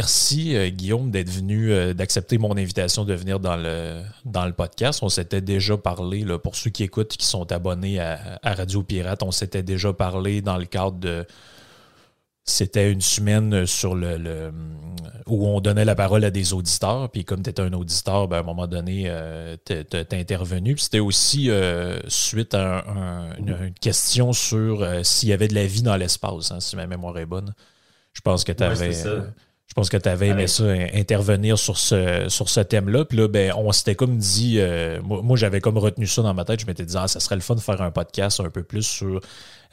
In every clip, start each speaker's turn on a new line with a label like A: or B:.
A: Merci euh, Guillaume d'être venu, euh, d'accepter mon invitation de venir dans le, dans le podcast. On s'était déjà parlé, là, pour ceux qui écoutent, qui sont abonnés à, à Radio Pirate, on s'était déjà parlé dans le cadre de. C'était une semaine sur le, le- où on donnait la parole à des auditeurs. Puis comme tu étais un auditeur, ben, à un moment donné, euh, t'es t'es- intervenu. Puis c'était aussi suite à un- un- une, une question sur s'il y avait de la vie dans l'espace, hein, si ma mémoire est bonne. Je pense que tu avais.
B: Ouais.
A: Je pense que tu avais aimé ça, in- intervenir sur ce, sur ce thème-là. Puis là, ben, on s'était comme dit, euh, moi, moi, j'avais comme retenu ça dans ma tête. Je m'étais dit, ah, ça serait le fun de faire un podcast un peu plus sur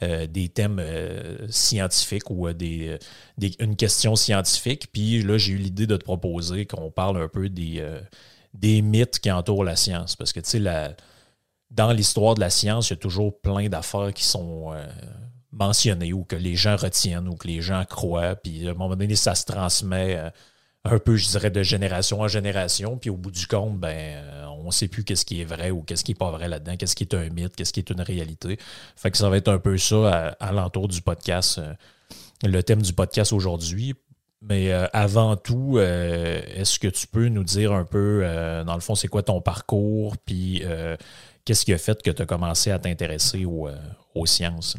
A: euh, des thèmes euh, scientifiques ou des, des- une question scientifique. Puis là, j'ai eu l'idée de te proposer qu'on parle un peu des, des mythes qui entourent la science. Parce que, tu sais, dans l'histoire de la science, il y a toujours plein d'affaires qui sont mentionnées ou que les gens retiennent ou que les gens croient. Puis à un moment donné, ça se transmet euh, un peu, je dirais, de génération en génération. Puis au bout du compte, ben, euh, on ne sait plus qu'est-ce qui est vrai ou qu'est-ce qui n'est pas vrai là-dedans, qu'est-ce qui est un mythe, qu'est-ce qui est une réalité. Fait que ça va être un peu ça à, l'entour du podcast, euh, le thème du podcast aujourd'hui. Mais avant tout, est-ce que tu peux nous dire un peu, dans le fond, c'est quoi ton parcours, puis qu'est-ce qui a fait que tu as commencé à t'intéresser aux sciences?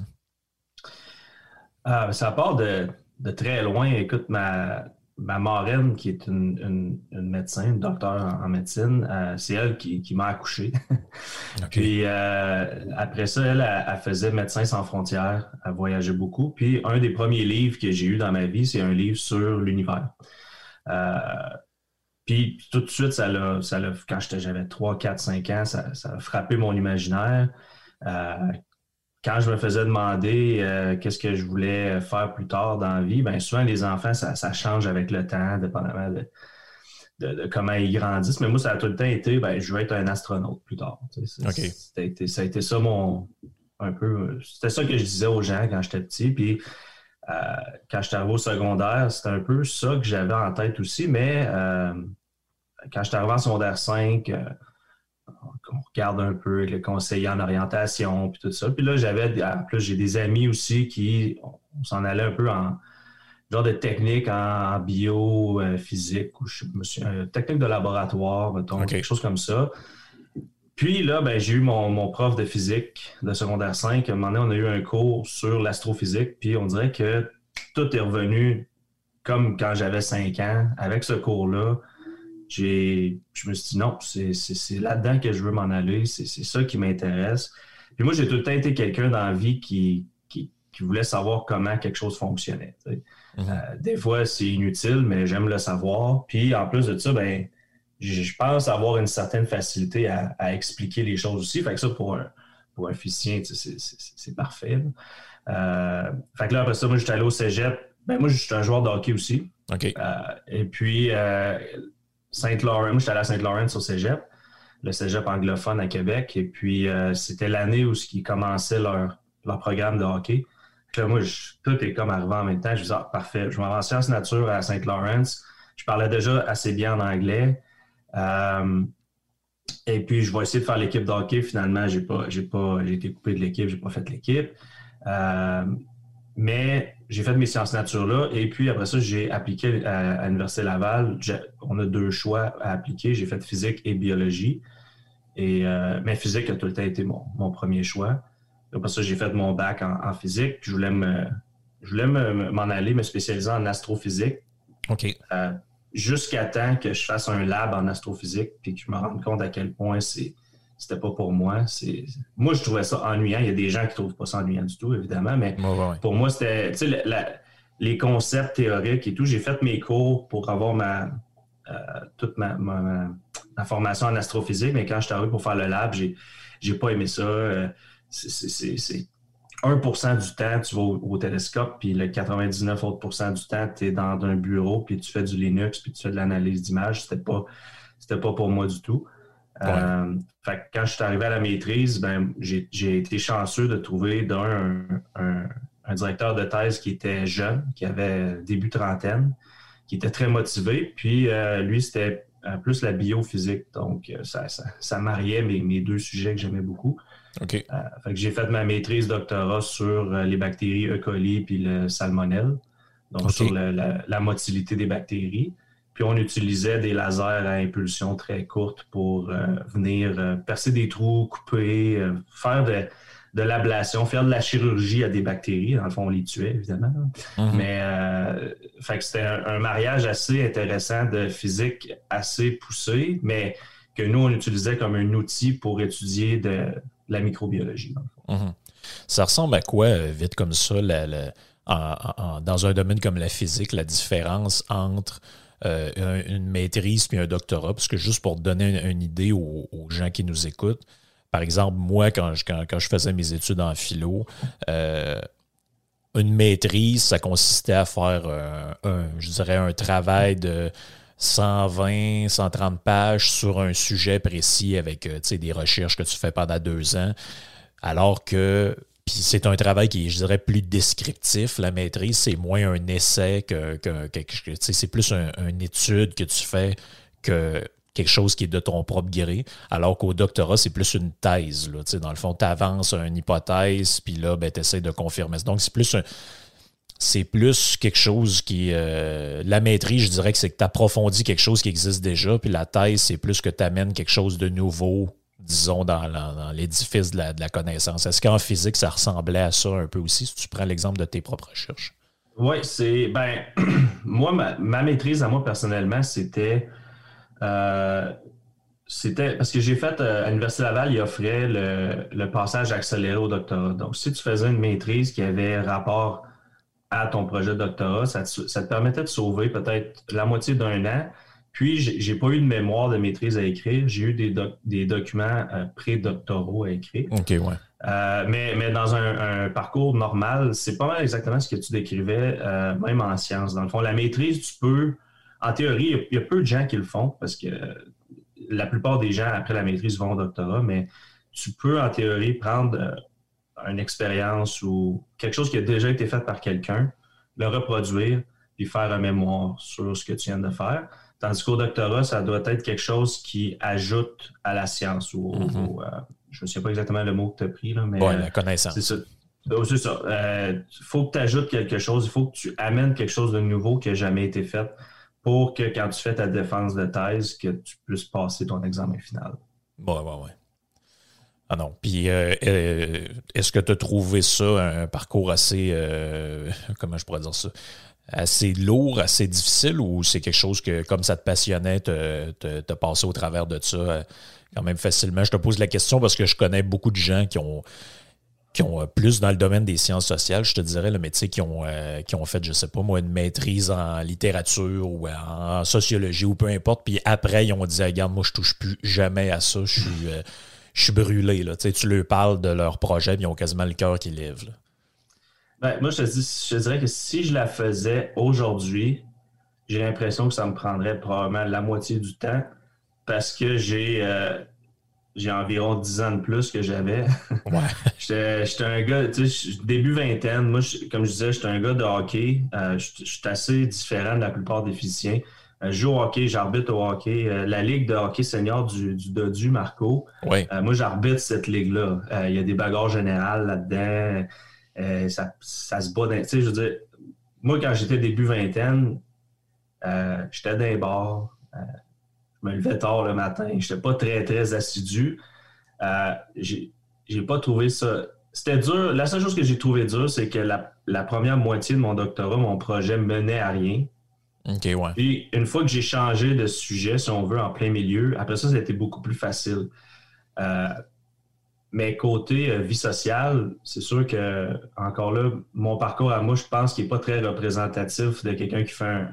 B: Ah, ça part de, de très loin. Écoute, ma, ma marraine, qui est une, une- une médecin, une docteur en, en médecine, euh, c'est elle qui, qui m'a accouché. Puis euh, après ça, elle, elle, elle faisait Médecins sans frontières, elle voyageait beaucoup. Puis un des premiers livres que j'ai eu dans ma vie, c'est un livre sur l'univers. Euh, puis tout de suite, ça l'a, ça l'a- quand j'avais 3, 4, 5 ans, ça, ça a frappé mon imaginaire. Euh, quand je me faisais demander euh, qu'est-ce que je voulais faire plus tard dans la vie, bien souvent les enfants, ça, ça change avec le temps, dépendamment de, de- de comment ils grandissent. Mais moi, ça a tout le temps été, ben, je veux être un astronaute plus tard. Été, ça a été ça mon un peu. C'était ça que je disais aux gens quand j'étais petit. Puis euh, quand j'étais arrivé au secondaire, c'était un peu ça que j'avais en tête aussi. Mais euh, quand j'étais arrivé en secondaire 5, euh, on regarde un peu le conseiller en orientation, puis tout ça. Puis là, j'avais, plus, j'ai des amis aussi qui, on s'en allait un peu en genre de technique en, bio, euh, physique, ou je me suis, euh, technique de laboratoire, mettons, quelque chose comme ça. Puis là, ben, j'ai eu mon, mon prof de physique de secondaire 5. À un moment donné, on a eu un cours sur l'astrophysique, puis on dirait que tout est revenu comme quand j'avais 5 ans. Avec ce cours-là, j'ai, je me suis dit non, c'est, là-dedans que je veux m'en aller, c'est, ça qui m'intéresse. Puis moi, j'ai tout le temps été quelqu'un dans la vie qui, qui, qui voulait savoir comment quelque chose fonctionnait.
A: Mhm.
B: Euh, des fois, c'est inutile, mais j'aime le savoir. Puis en plus de ça, ben, je pense avoir une certaine facilité à, à expliquer les choses aussi. Fait que ça, pour un, pour un physicien, c'est, parfait. Euh, fait que là, après ça, moi, j'étais allé au cégep. Ben, moi, je suis un joueur de hockey aussi. Euh, et puis, euh, Saint-Laurent, moi, j'étais allé à Saint-Laurent au cégep, le cégep anglophone à Québec. Et puis, euh, c'était l'année où ils commençaient leur, leur programme de hockey. Là, moi, tout est comme arrivé en même temps. Je me disais, ah, parfait, je vais en sciences nature à Saint-Laurent. Je parlais déjà assez bien en anglais. Euh, et puis, je vais essayer de faire l'équipe de hockey. Finalement, j'ai pas, j'ai pas, j'ai été coupé de l'équipe, j'ai pas fait l'équipe. Euh, mais j'ai fait mes sciences nature là, et puis après ça, j'ai appliqué à, l'Université Laval. On a deux choix à appliquer. J'ai fait physique et biologie. Et, euh, mais physique a tout le temps été mon, mon premier choix. Après ça, j'ai fait mon bac en, physique. je voulais me, je voulais m'en aller, me spécialiser en astrophysique.
A: OK.
B: Euh, jusqu'à temps que je fasse un lab en astrophysique, puis que je me rende compte à quel point c'est c'était pas pour moi. C'est moi je trouvais ça ennuyant. Il y a des gens qui trouvent pas ça ennuyant du tout, évidemment, mais pour moi c'était les concepts théoriques et tout. J'ai fait mes cours pour avoir ma euh, toute ma, formation en astrophysique, mais quand je suis arrivé pour faire le lab, j'ai j'ai pas aimé ça. Euh, c'est 1% du temps, tu vas au, télescope, puis le 99 autres du temps, tu es dans un bureau, puis tu fais du Linux, puis tu fais de l'analyse d'image. C'était pas, pas pour moi du tout. Euh, quand je suis arrivé à la maîtrise, ben, j'ai été chanceux de trouver d'un un, directeur de thèse qui était jeune, qui avait début trentaine, qui était très motivé. Puis euh, lui, c'était euh, plus la biophysique. Donc, ça, ça, mariait mes, mes, deux sujets que j'aimais beaucoup.
A: OK.
B: j'ai fait ma maîtrise doctorat sur les bactéries E. coli puis le salmonelle, donc sur la, motilité des bactéries. Puis on utilisait des lasers à impulsion très courte pour euh, venir euh, percer des trous, couper, euh, faire de, de l'ablation, faire de la chirurgie à des bactéries. Dans le fond, on les tuait, évidemment. Mhm. Mais fait c'était un, mariage assez intéressant de physique assez poussé, mais que nous, on utilisait comme un outil pour étudier de, la microbiologie.
A: Mhm. Ça ressemble à quoi, vite comme ça, dans un domaine comme la physique, la différence entre euh, une maîtrise puis un doctorat, parce que juste pour donner une, idée aux, gens qui nous écoutent, par exemple, moi, quand je, faisais mes études en philo, euh, une maîtrise, ça consistait à faire un, je dirais, un travail de 120, 130 pages sur un sujet précis avec euh, des recherches que tu fais pendant deux ans. Alors que puis c'est un travail qui est, je dirais, plus descriptif. La maîtrise, c'est moins un essai que, que, c'est plus une étude que tu fais que quelque chose qui est de ton propre gré. Alors qu'au doctorat, c'est plus une thèse. Dans le fond, tu avances une hypothèse, puis là, ben, tu essaies de confirmer. Donc, c'est plus c'est plus quelque chose qui. Euh, la maîtrise, je dirais que c'est que tu approfondis quelque chose qui existe déjà, puis la thèse, c'est plus que tu amènes quelque chose de nouveau disons, dans, l'édifice de la, connaissance? Est-ce qu'en physique, ça ressemblait à ça un peu aussi, si tu prends l'exemple de tes propres recherches?
B: Oui, c'est. Ben, moi, ma, maîtrise à moi personnellement, c'était. Euh, c'était parce que j'ai fait euh, à l'Université Laval, il offrait le, passage accéléré au doctorat. Donc, si tu faisais une maîtrise qui avait rapport à ton projet de doctorat, ça te permettait de sauver peut-être la moitié d'un an puis, j'ai pas eu de mémoire de maîtrise à écrire. J'ai eu des, des documents euh, pré-doctoraux à écrire.
A: OK, ouais.
B: Euh, mais, mais, dans un, parcours normal, c'est pas mal exactement ce que tu décrivais, euh, même en sciences. Dans le fond, la maîtrise, tu peux, en théorie, il y, a peu de gens qui le font parce que la plupart des gens, après la maîtrise, vont au doctorat, mais tu peux, en théorie, prendre une expérience ou quelque chose qui a déjà été fait par quelqu'un, le reproduire, puis faire un mémoire sur ce que tu viens de faire. Tandis qu'au doctorat, ça doit être quelque chose qui ajoute à la science ou, mm-hmm. euh, je ne sais pas exactement le mot que tu as pris, là, mais.
A: Oui, la connaissance.
B: C'est ça. Oh, c'est ça. Il euh, faut que tu ajoutes quelque chose, il faut que tu amènes quelque chose de nouveau qui n'a jamais été fait pour que quand tu fais ta défense de thèse, que tu puisses passer ton examen final.
A: Oui, oui, oui. Ah non. Puis, euh, est-ce que tu as trouvé ça un parcours assez. comment je pourrais dire ça? Assez lourd, assez difficile ou c'est quelque chose que, comme ça te passionnait, te, te, passer au travers de ça euh, quand même facilement? Je te pose la question parce que je connais beaucoup de gens qui ont, euh, plus dans le domaine des sciences sociales, je te dirais, le métier qui ont, euh, qui ont fait, je sais pas moi, une maîtrise en littérature ou en sociologie ou peu importe, puis après, ils ont dit, regarde, moi, je touche plus jamais à ça, je suis, brûlé. Là. Tu leur parles de leur projet, puis ils ont quasiment le cœur qui lève.
B: Ben, moi, je te, dis, je dirais que si je la faisais aujourd'hui, j'ai l'impression que ça me prendrait probablement la moitié du temps parce que j'ai euh, j'ai environ 10 ans de plus que j'avais.
A: Ouais.
B: j'étais un gars, tu sais, début vingtaine, moi, comme je disais, j'étais un gars de hockey. Euh, je suis assez différent de la plupart des physiciens. Euh, je joue au hockey, j'arbitre au hockey. la ligue de hockey senior du, du Dodu, Marco.
A: Ouais.
B: moi, j'arbitre cette ligue-là. Il y a des bagarres générales là-dedans. Euh, ça, se bat. je veux dire, moi, quand j'étais début vingtaine, j'étais dans les bars. je me levais tard le matin. Je n'étais pas très, très assidu. j'ai pas trouvé ça. C'était dur. La seule chose que j'ai trouvé dur, c'est que la, la, première moitié de mon doctorat, mon projet menait à rien.
A: OK, ouais.
B: Puis une fois que j'ai changé de sujet, si on veut, en plein milieu, après ça, ça a été beaucoup plus facile. Mais côté euh, vie sociale, c'est sûr que, encore là, mon parcours à moi, je pense qu'il n'est pas très représentatif de quelqu'un qui fait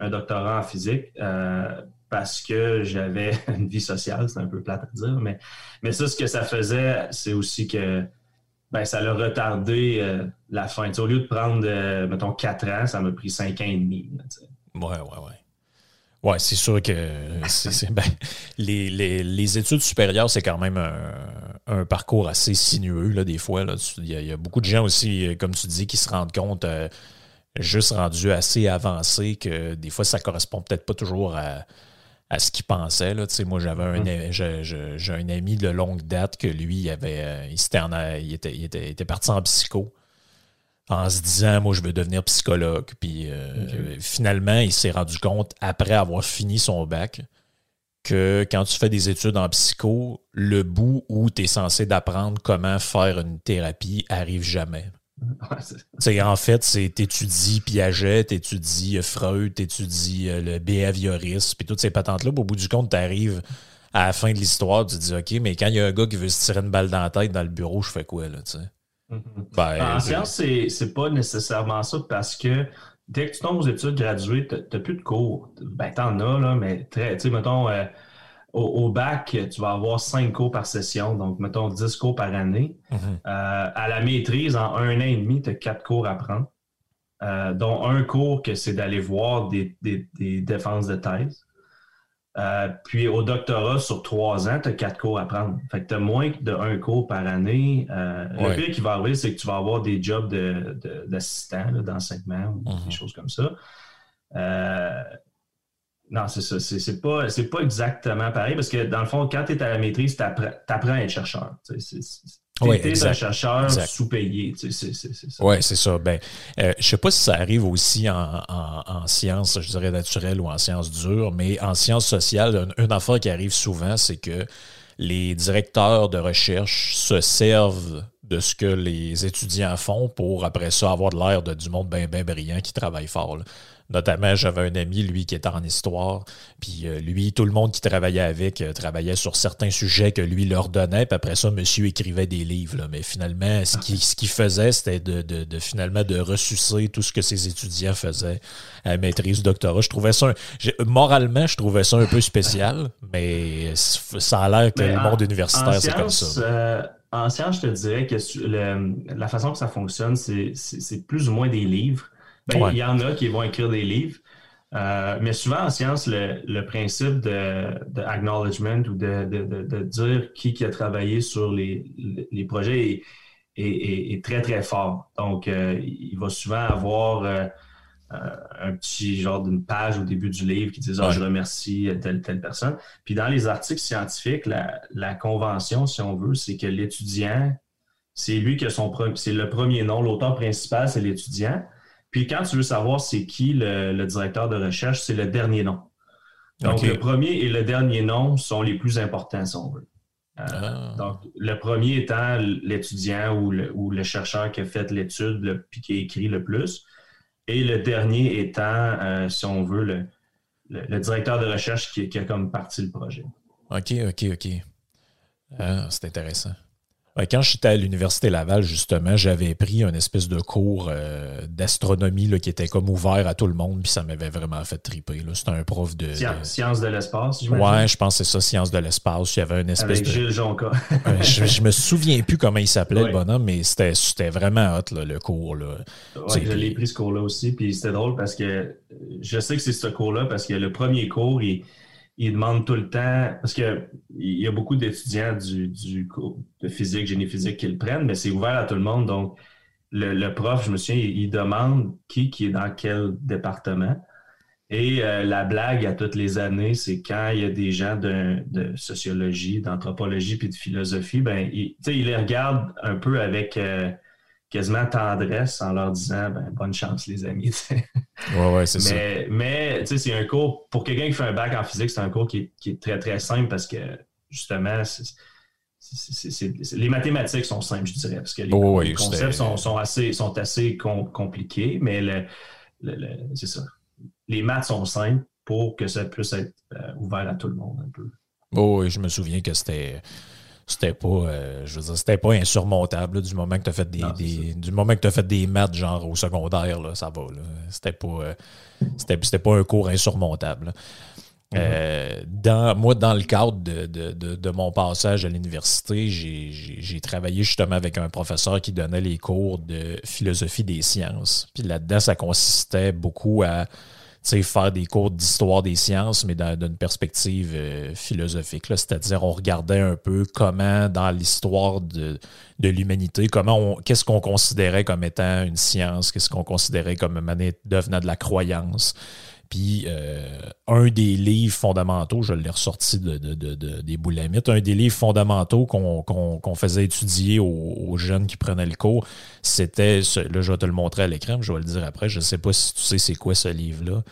B: un, doctorat en physique euh, parce que j'avais une vie sociale, c'est un peu plate à dire, mais, mais ça, ce que ça faisait, c'est aussi que ben, ça a retardé euh, la fin. au lieu de prendre, mettons, quatre ans, ça m'a pris cinq ans et demi.
A: ouais, ouais, ouais. Oui, c'est sûr que ben, les, études supérieures, c'est quand même un, parcours assez sinueux, là, des fois. Il, y a, beaucoup de gens aussi, comme tu dis, qui se rendent compte, euh, juste rendus assez avancés, que des fois, ça correspond peut-être pas toujours à, ce qu'ils pensaient. Là. moi, j'avais un, mm-hmm. j'ai, un ami de longue date que lui, il, avait, euh, il, était, il était parti en psycho en se disant, moi, je veux devenir psychologue. Puis euh, finalement, il s'est rendu compte, après avoir fini son bac, que quand tu fais des études en psycho, le bout où tu es censé d'apprendre comment faire une thérapie arrive jamais. en fait, c'est t'étudies Piaget, t'étudies Freud, t'étudies euh, le behaviorisme, puis toutes ces patentes-là. Au bout du compte, tu arrives à la fin de l'histoire, tu te dis OK, mais quand il y a un gars qui veut se tirer une balle dans la tête dans le bureau, je fais quoi là, tu sais?
B: Mhm. Ben, en sciences, c'est pas nécessairement ça parce que dès que tu tombes aux études graduées, tu n'as plus de cours. Ben, tu en as, là, mais très, tu sais, mettons, euh, au, bac, tu vas avoir cinq cours par session, donc mettons 10 cours par année. Mhm. Euh, à la maîtrise, en un an et demi, tu as quatre cours à prendre, euh, dont un cours que c'est d'aller voir des, des défenses de thèse. Euh, puis au doctorat, sur trois ans, tu as quatre cours à prendre. Fait que tu as moins de un cours par année. Euh, le pire qui va arriver, c'est que tu vas avoir des jobs d'assistant, de, d'enseignement ou des mhm. choses comme ça. Euh, non, c'est ça. C'est pas, pas exactement pareil parce que dans le fond, quand tu es à la maîtrise, tu apprends, à être chercheur. Oui, un chercheur sous-payé.
A: Oui, c'est ça. Ben, euh, je ne sais pas si ça arrive aussi en, sciences, je dirais naturelles ou en sciences dures, mais en sciences sociales, une, affaire qui arrive souvent, c'est que les directeurs de recherche se servent de ce que les étudiants font pour après ça avoir de l'air de du monde bien bien brillant qui travaille fort. Notamment, j'avais un ami, lui, qui était en histoire. Puis euh, lui, tout le monde qui travaillait avec euh, travaillait sur certains sujets que lui leur donnait. Puis après ça, monsieur écrivait des livres. Mais finalement, ce qu'il ce faisait, c'était de, finalement de ressusciter tout ce que ses étudiants faisaient à maîtrise doctorat. Je trouvais ça, moralement, je trouvais ça un peu spécial, mais ça a l'air que le monde universitaire, c'est comme ça.
B: Euh, en science, je te dirais que la façon que ça fonctionne, c'est plus ou moins des livres. Ben, il y en a qui vont écrire des livres. Euh, mais souvent en science, le, principe de, acknowledgement ou de, dire qui, qui a travaillé sur les, projets est, très, très fort. Donc, euh, il va souvent avoir euh, un petit genre d'une page au début du livre qui dit ah, Je remercie telle, telle personne. Puis dans les articles scientifiques, la, la convention, si on veut, c'est que l'étudiant, c'est lui qui a son c'est le premier nom, l'auteur principal, c'est l'étudiant. Puis quand tu veux savoir c'est qui le, directeur de recherche, c'est le dernier nom. Donc, le premier et le dernier nom sont les plus importants, si on veut. Euh, ah. Donc, le premier étant l'étudiant ou le, chercheur qui a fait l'étude puis qui a écrit le plus. Et le dernier étant, euh, si on veut, le, directeur de recherche qui, qui, a comme parti le projet.
A: OK, OK, OK. Ah, c'est intéressant. Quand j'étais à l'Université Laval, justement, j'avais pris un espèce de cours euh, d'astronomie qui était comme ouvert à tout le monde, puis ça m'avait vraiment fait triper. C'était un prof de.
B: Science de l'espace,
A: Ouais, je pense que c'est ça, Science de l'espace. Il y avait une espèce
B: Avec
A: de.
B: Gilles Jonca.
A: je, je, me souviens plus comment il s'appelait, le bonhomme, mais c'était vraiment hot, le cours. Là.
B: Ouais, je l'ai pris ce cours-là aussi, puis c'était drôle parce que je sais que c'est ce cours-là parce que le premier cours, il il demande tout le temps, parce qu'il y a beaucoup d'étudiants du, cours de physique, génie physique qui le prennent, mais c'est ouvert à tout le monde. Donc, le, prof, je me souviens, il, demande qui, qui est dans quel département. Et euh, la blague à toutes les années, c'est quand il y a des gens de, sociologie, d'anthropologie puis de philosophie, ben, il, il les regarde un peu avec euh, quasiment tendresse en leur disant ben, bonne chance, les amis.
A: ouais, ouais, c'est ça.
B: Mais c'est un cours, pour quelqu'un qui fait un bac en physique, c'est un cours qui est, très, très simple parce que justement, les mathématiques sont simples, je dirais, parce que les, concepts sont, assez, sont assez compliqués, mais le, c'est ça. Les maths sont simples pour que ça puisse être euh, ouvert à tout le monde un peu.
A: Oh, oui, je me souviens que c'était c'était pas euh, je veux dire, c'était pas insurmontable du moment que tu as fait des, du moment que as fait des maths genre au secondaire là, ça va c'était pas euh, c'était, pas un cours insurmontable mm-hmm. euh, dans, moi, dans le cadre de, mon passage à l'université, j'ai, travaillé justement avec un professeur qui donnait les cours de philosophie des sciences. Puis là-dedans, ça consistait beaucoup à faire des cours d'histoire des sciences, mais d'une perspective euh, philosophique. C'est-à-dire, on regardait un peu comment, dans l'histoire de, l'humanité, comment qu'est-ce qu'on considérait comme étant une science, qu'est-ce qu'on considérait comme devenant de la croyance. Puis euh, un des livres fondamentaux, je l'ai ressorti de, des boulamites, un des livres fondamentaux qu'on faisait étudier aux, jeunes qui prenaient le cours, c'était, là je vais te le montrer à l'écran, je vais le dire après, je ne sais pas si tu sais c'est quoi ce livre-là.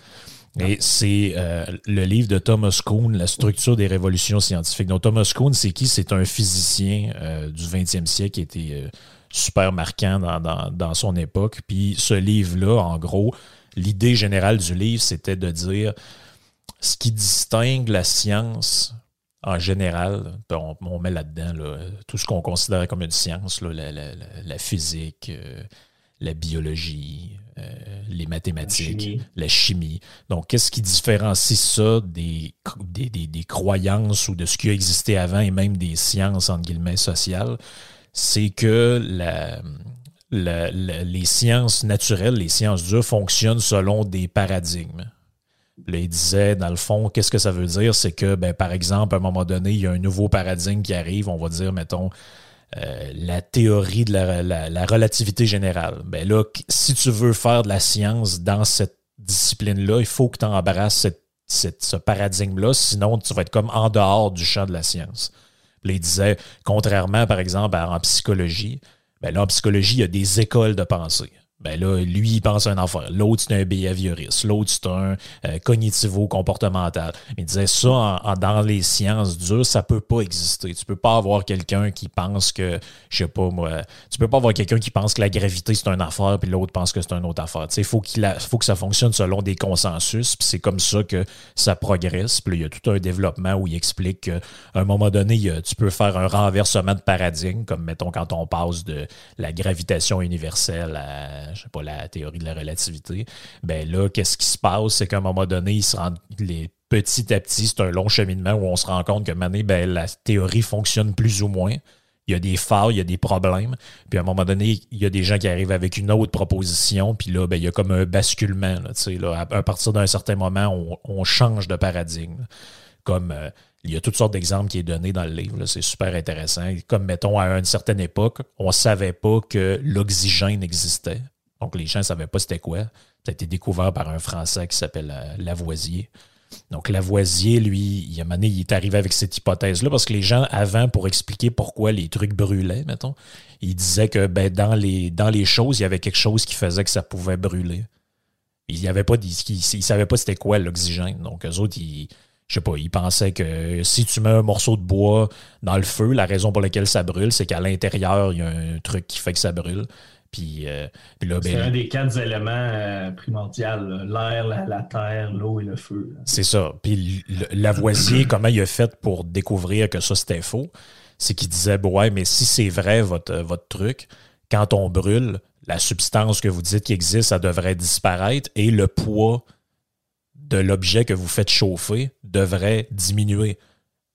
A: Et c'est euh, le livre de Thomas Kuhn, La structure des révolutions scientifiques. Donc Thomas Kuhn, c'est qui? C'est un physicien euh, du 20e siècle qui était super marquant dans, dans son époque. Puis ce livre-là, en gros, l'idée générale du livre, c'était de dire ce qui distingue la science en général, on, met là-dedans tout ce qu'on considère comme une science, la, physique, euh, la biologie, euh, les mathématiques, la chimie. Donc, qu'est-ce qui différencie ça des, des, croyances ou de ce qui a existé avant et même des sciences, entre guillemets, sociales? C'est que la, les sciences naturelles, les sciences dures fonctionnent selon des paradigmes. Là, il disait, dans le fond, qu'est-ce que ça veut dire? C'est que, ben, par exemple, à un moment donné, il y a un nouveau paradigme qui arrive, on va dire, mettons, euh, la théorie de la, relativité générale. Ben là, si tu veux faire de la science dans cette discipline-là, il faut que tu embrasses ce paradigme-là, sinon tu vas être comme en dehors du champ de la science. Là, il disait, contrairement, par exemple, en psychologie, ben en psychologie, il y a des écoles de pensée. Ben là, lui, il pense à un affaire. L'autre, c'est un behavioriste. L'autre, c'est un euh, cognitivo-comportemental. Il disait ça dans les sciences dures, ça peut pas exister. Tu peux pas avoir quelqu'un qui pense que, je sais pas moi, tu peux pas avoir quelqu'un qui pense que la gravité, c'est une affaire, puis l'autre pense que c'est une autre affaire. Il faut, qu'il faut que ça fonctionne selon des consensus, puis c'est comme ça que ça progresse. Puis il y a tout un développement où il explique qu'à un moment donné, tu peux faire un renversement de paradigme, comme mettons quand on passe de la gravitation universelle à je sais pas, la théorie de la relativité, ben là, qu'est-ce qui se passe? C'est qu'à un moment donné, se les, petit à petit, c'est un long cheminement où on se rend compte que mané, ben, la théorie fonctionne plus ou moins. Il y a des failles, il y a des problèmes. Puis à un moment donné, il y a des gens qui arrivent avec une autre proposition. Puis là, ben, il y a comme un basculement. Là, à, partir d'un certain moment, on, change de paradigme. Comme euh, il y a toutes sortes d'exemples qui est donné dans le livre. C'est super intéressant. Comme mettons, à une certaine époque, on ne savait pas que l'oxygène existait. Donc, les gens ne savaient pas c'était quoi. Ça a été découvert par un Français qui s'appelle euh, Lavoisier. Donc, Lavoisier, lui, il, a il est arrivé avec cette hypothèse-là parce que les gens, avant, pour expliquer pourquoi les trucs brûlaient, mettons, ils disaient que ben, dans, les, choses, il y avait quelque chose qui faisait que ça pouvait brûler. Ils ne pas, savaient pas c'était quoi l'oxygène. Donc, eux autres, ils, je sais pas, ils pensaient que si tu mets un morceau de bois dans le feu, la raison pour laquelle ça brûle, c'est qu'à l'intérieur, il y a un truc qui fait que ça brûle. Puis, euh,
B: là, c'est ben, un des quatre éléments euh, primordiaux, l'air, la, terre, l'eau et le feu.
A: C'est ça. Puis Lavoisier, comment il a fait pour découvrir que ça c'était faux? C'est qu'il disait, ouais, mais si c'est vrai votre, votre truc, quand on brûle, la substance que vous dites qui existe, ça devrait disparaître et le poids de l'objet que vous faites chauffer devrait diminuer.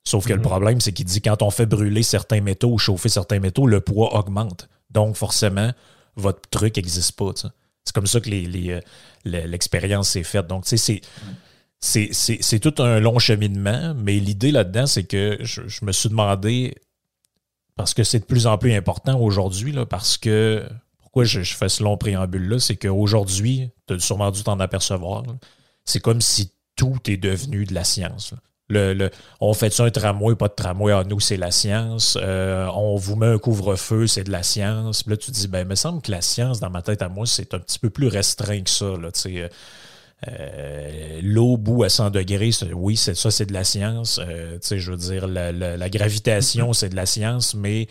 A: Sauf que le mhm. problème, c'est qu'il dit quand on fait brûler certains métaux ou chauffer certains métaux, le poids augmente. Donc, forcément, votre truc n'existe pas. C'est comme ça que euh, l'expérience s'est faite. Donc, tu sais, c'est. tout un long cheminement, mais l'idée là-dedans, c'est que je, me suis demandé, parce que c'est de plus en plus important aujourd'hui, parce que pourquoi je, fais ce long préambule-là, c'est qu'aujourd'hui, tu as sûrement dû t'en apercevoir, c'est comme si tout est devenu de la science. On fait ça un tramway, pas de tramway, ah, nous, c'est la science. Euh, on vous met un couvre-feu, c'est de la science. là, tu te dis, ben, il me semble que la science, dans ma tête à moi, c'est un petit peu plus restreint que ça. Euh, L'eau bout à 100 degrés, oui, c'est ça, c'est de la science. Euh, je veux dire, la, gravitation, c'est de la science, mais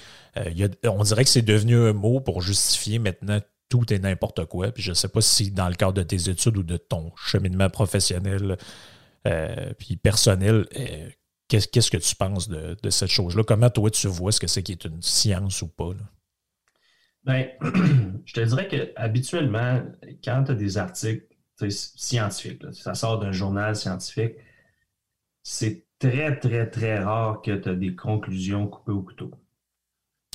A: on dirait que c'est devenu un mot pour justifier maintenant tout et n'importe quoi. Puis je ne sais pas si dans le cadre de tes études ou de ton cheminement professionnel euh, puis personnel, qu'est-ce que tu penses de, cette chose-là? Comment toi tu vois ce que c'est qui est une science ou pas?
B: Ben, je te dirais que habituellement, quand tu as des articles scientifique. Ça sort d'un journal scientifique. C'est très, très, très rare que tu as des conclusions coupées au couteau.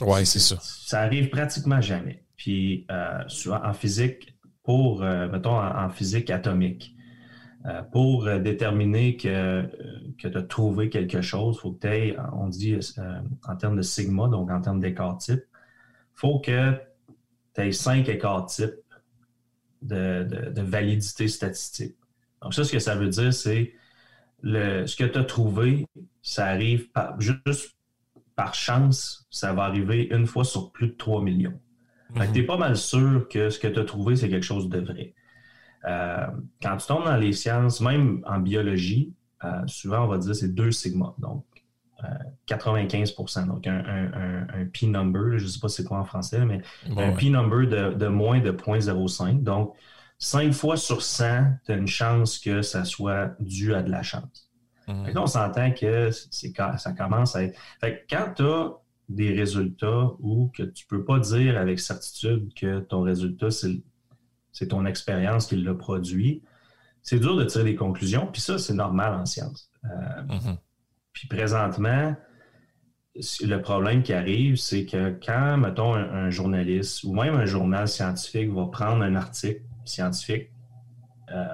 A: Oui, c'est ça.
B: Ça arrive pratiquement jamais. Puis, euh, en physique, pour, euh, mettons, en, physique atomique, euh, pour déterminer que, que tu as trouvé quelque chose, il faut que tu aies, on dit en termes de sigma, donc en termes d'écart type, il faut que tu aies cinq écarts types de, validité statistique. Donc, ça, ce que ça veut dire, c'est ce que tu as trouvé, ça arrive juste par chance, ça va arriver une fois sur plus de 3 millions. tu es pas mal sûr que ce que tu as trouvé, c'est quelque chose de vrai. Euh, quand tu tombes dans les sciences, même en biologie, euh, souvent on va dire c'est 2 sigma, donc 95% euh, donc un, P-number, je ne sais pas c'est quoi en français, mais un P-number de, de, moins de 0.05. Donc, 5 fois sur 100, tu as une chance que ça soit dû à de la chance. Mhm. on s'entend que ça commence à être. quand tu as des résultats ou que tu ne peux pas dire avec certitude que ton résultat, c'est ton expérience qui l'a produit, c'est dur de tirer des conclusions. Puis ça, c'est normal en science. Euh, mhm. Puis présentement, le problème qui arrive, c'est que quand, mettons, un, journaliste ou même un journal scientifique va prendre un article scientifique euh,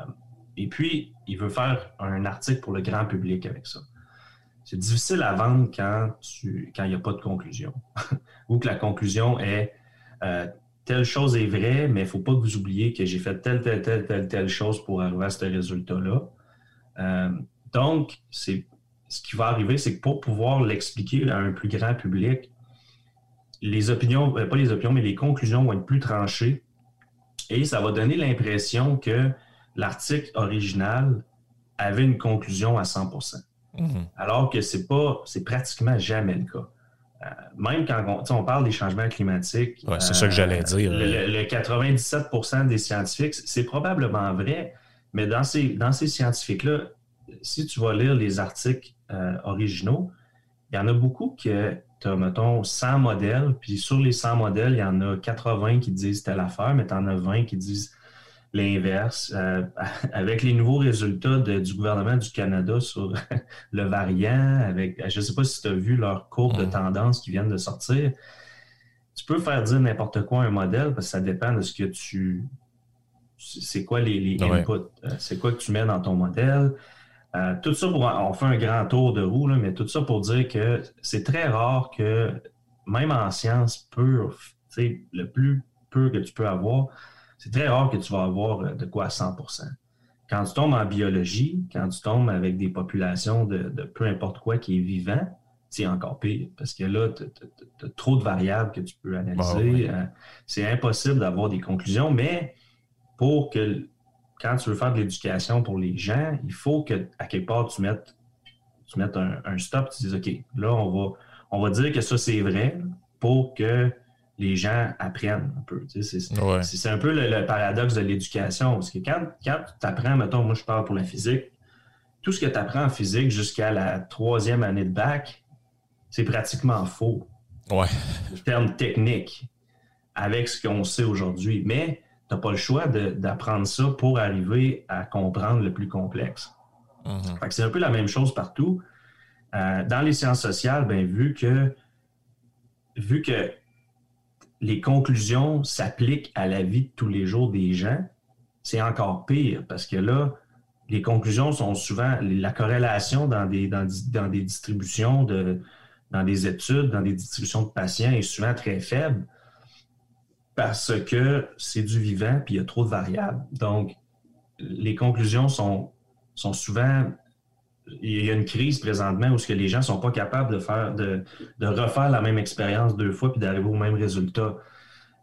B: et puis il veut faire un article pour le grand public avec ça. C'est difficile à vendre quand il n'y a pas de conclusion ou que la conclusion est euh, telle chose est vraie, mais il ne faut pas que vous oubliez que j'ai fait telle, telle, telle, telle, telle chose pour arriver à ce résultat-là. Euh, donc, c'est ce qui va arriver, c'est que pour pouvoir l'expliquer à un plus grand public, les opinions, euh, pas les opinions, mais les conclusions vont être plus tranchées et ça va donner l'impression que l'article original avait une conclusion à 100 mhm. Alors que c'est pas, c'est pratiquement jamais le cas. Euh, même quand on, parle des changements climatiques,
A: c'est ça que j'allais euh, dire.
B: Le, 97% des scientifiques, c'est probablement vrai, mais dans ces, dans ces scientifiques-là, si tu vas lire les articles euh, originaux, il y en a beaucoup que tu as, mettons, 100 modèles, puis sur les 100 modèles, il y en a 80 qui disent telle affaire, mais tu en as 20 qui disent l'inverse. Euh, avec les nouveaux résultats du gouvernement du Canada sur le variant, avec, je ne sais pas si tu as vu leur courbe de mm. tendance qui viennent de sortir, tu peux faire dire n'importe quoi à un modèle parce que ça dépend de ce que tu. C'est quoi les, inputs? Euh, c'est quoi que tu mets dans ton modèle? Euh, tout ça pour. On fait un grand tour de roue, mais tout ça pour dire que c'est très rare que, même en sciences pure, le plus peu que tu peux avoir, c'est très rare que tu vas avoir euh, de quoi à 100% Quand tu tombes en biologie, quand tu tombes avec des populations de, peu importe quoi qui est vivant, c'est encore pire. Parce que là, tu as, trop de variables que tu peux analyser. Euh, c'est impossible d'avoir des conclusions, mais pour que quand tu veux faire de l'éducation pour les gens, il faut que, à quelque part, tu mettes, tu mettes un, stop, tu dises, OK, là, on va, on va dire que ça, c'est vrai pour que les gens apprennent un peu. c'est, un peu le, paradoxe de l'éducation. Parce que quand, quand tu apprends, mettons, moi, je parle pour la physique, tout ce que tu apprends en physique jusqu'à la troisième année de bac, c'est pratiquement faux.
A: Ouais.
B: En termes techniques, avec ce qu'on sait aujourd'hui. Mais tu n'as pas le choix d'apprendre ça pour arriver à comprendre le plus complexe. Mhm. C'est un peu la même chose partout. Euh, dans les sciences sociales, ben, vu que vu que les conclusions s'appliquent à la vie de tous les jours des gens, c'est encore pire parce que là, les conclusions sont souvent la corrélation dans des, distributions de dans des études, dans des distributions de patients est souvent très faible parce que c'est du vivant puis il y a trop de variables. Donc, les conclusions sont souvent il y a une crise présentement où ce que les gens ne sont pas capables de faire de, refaire la même expérience deux fois puis d'arriver au même résultat.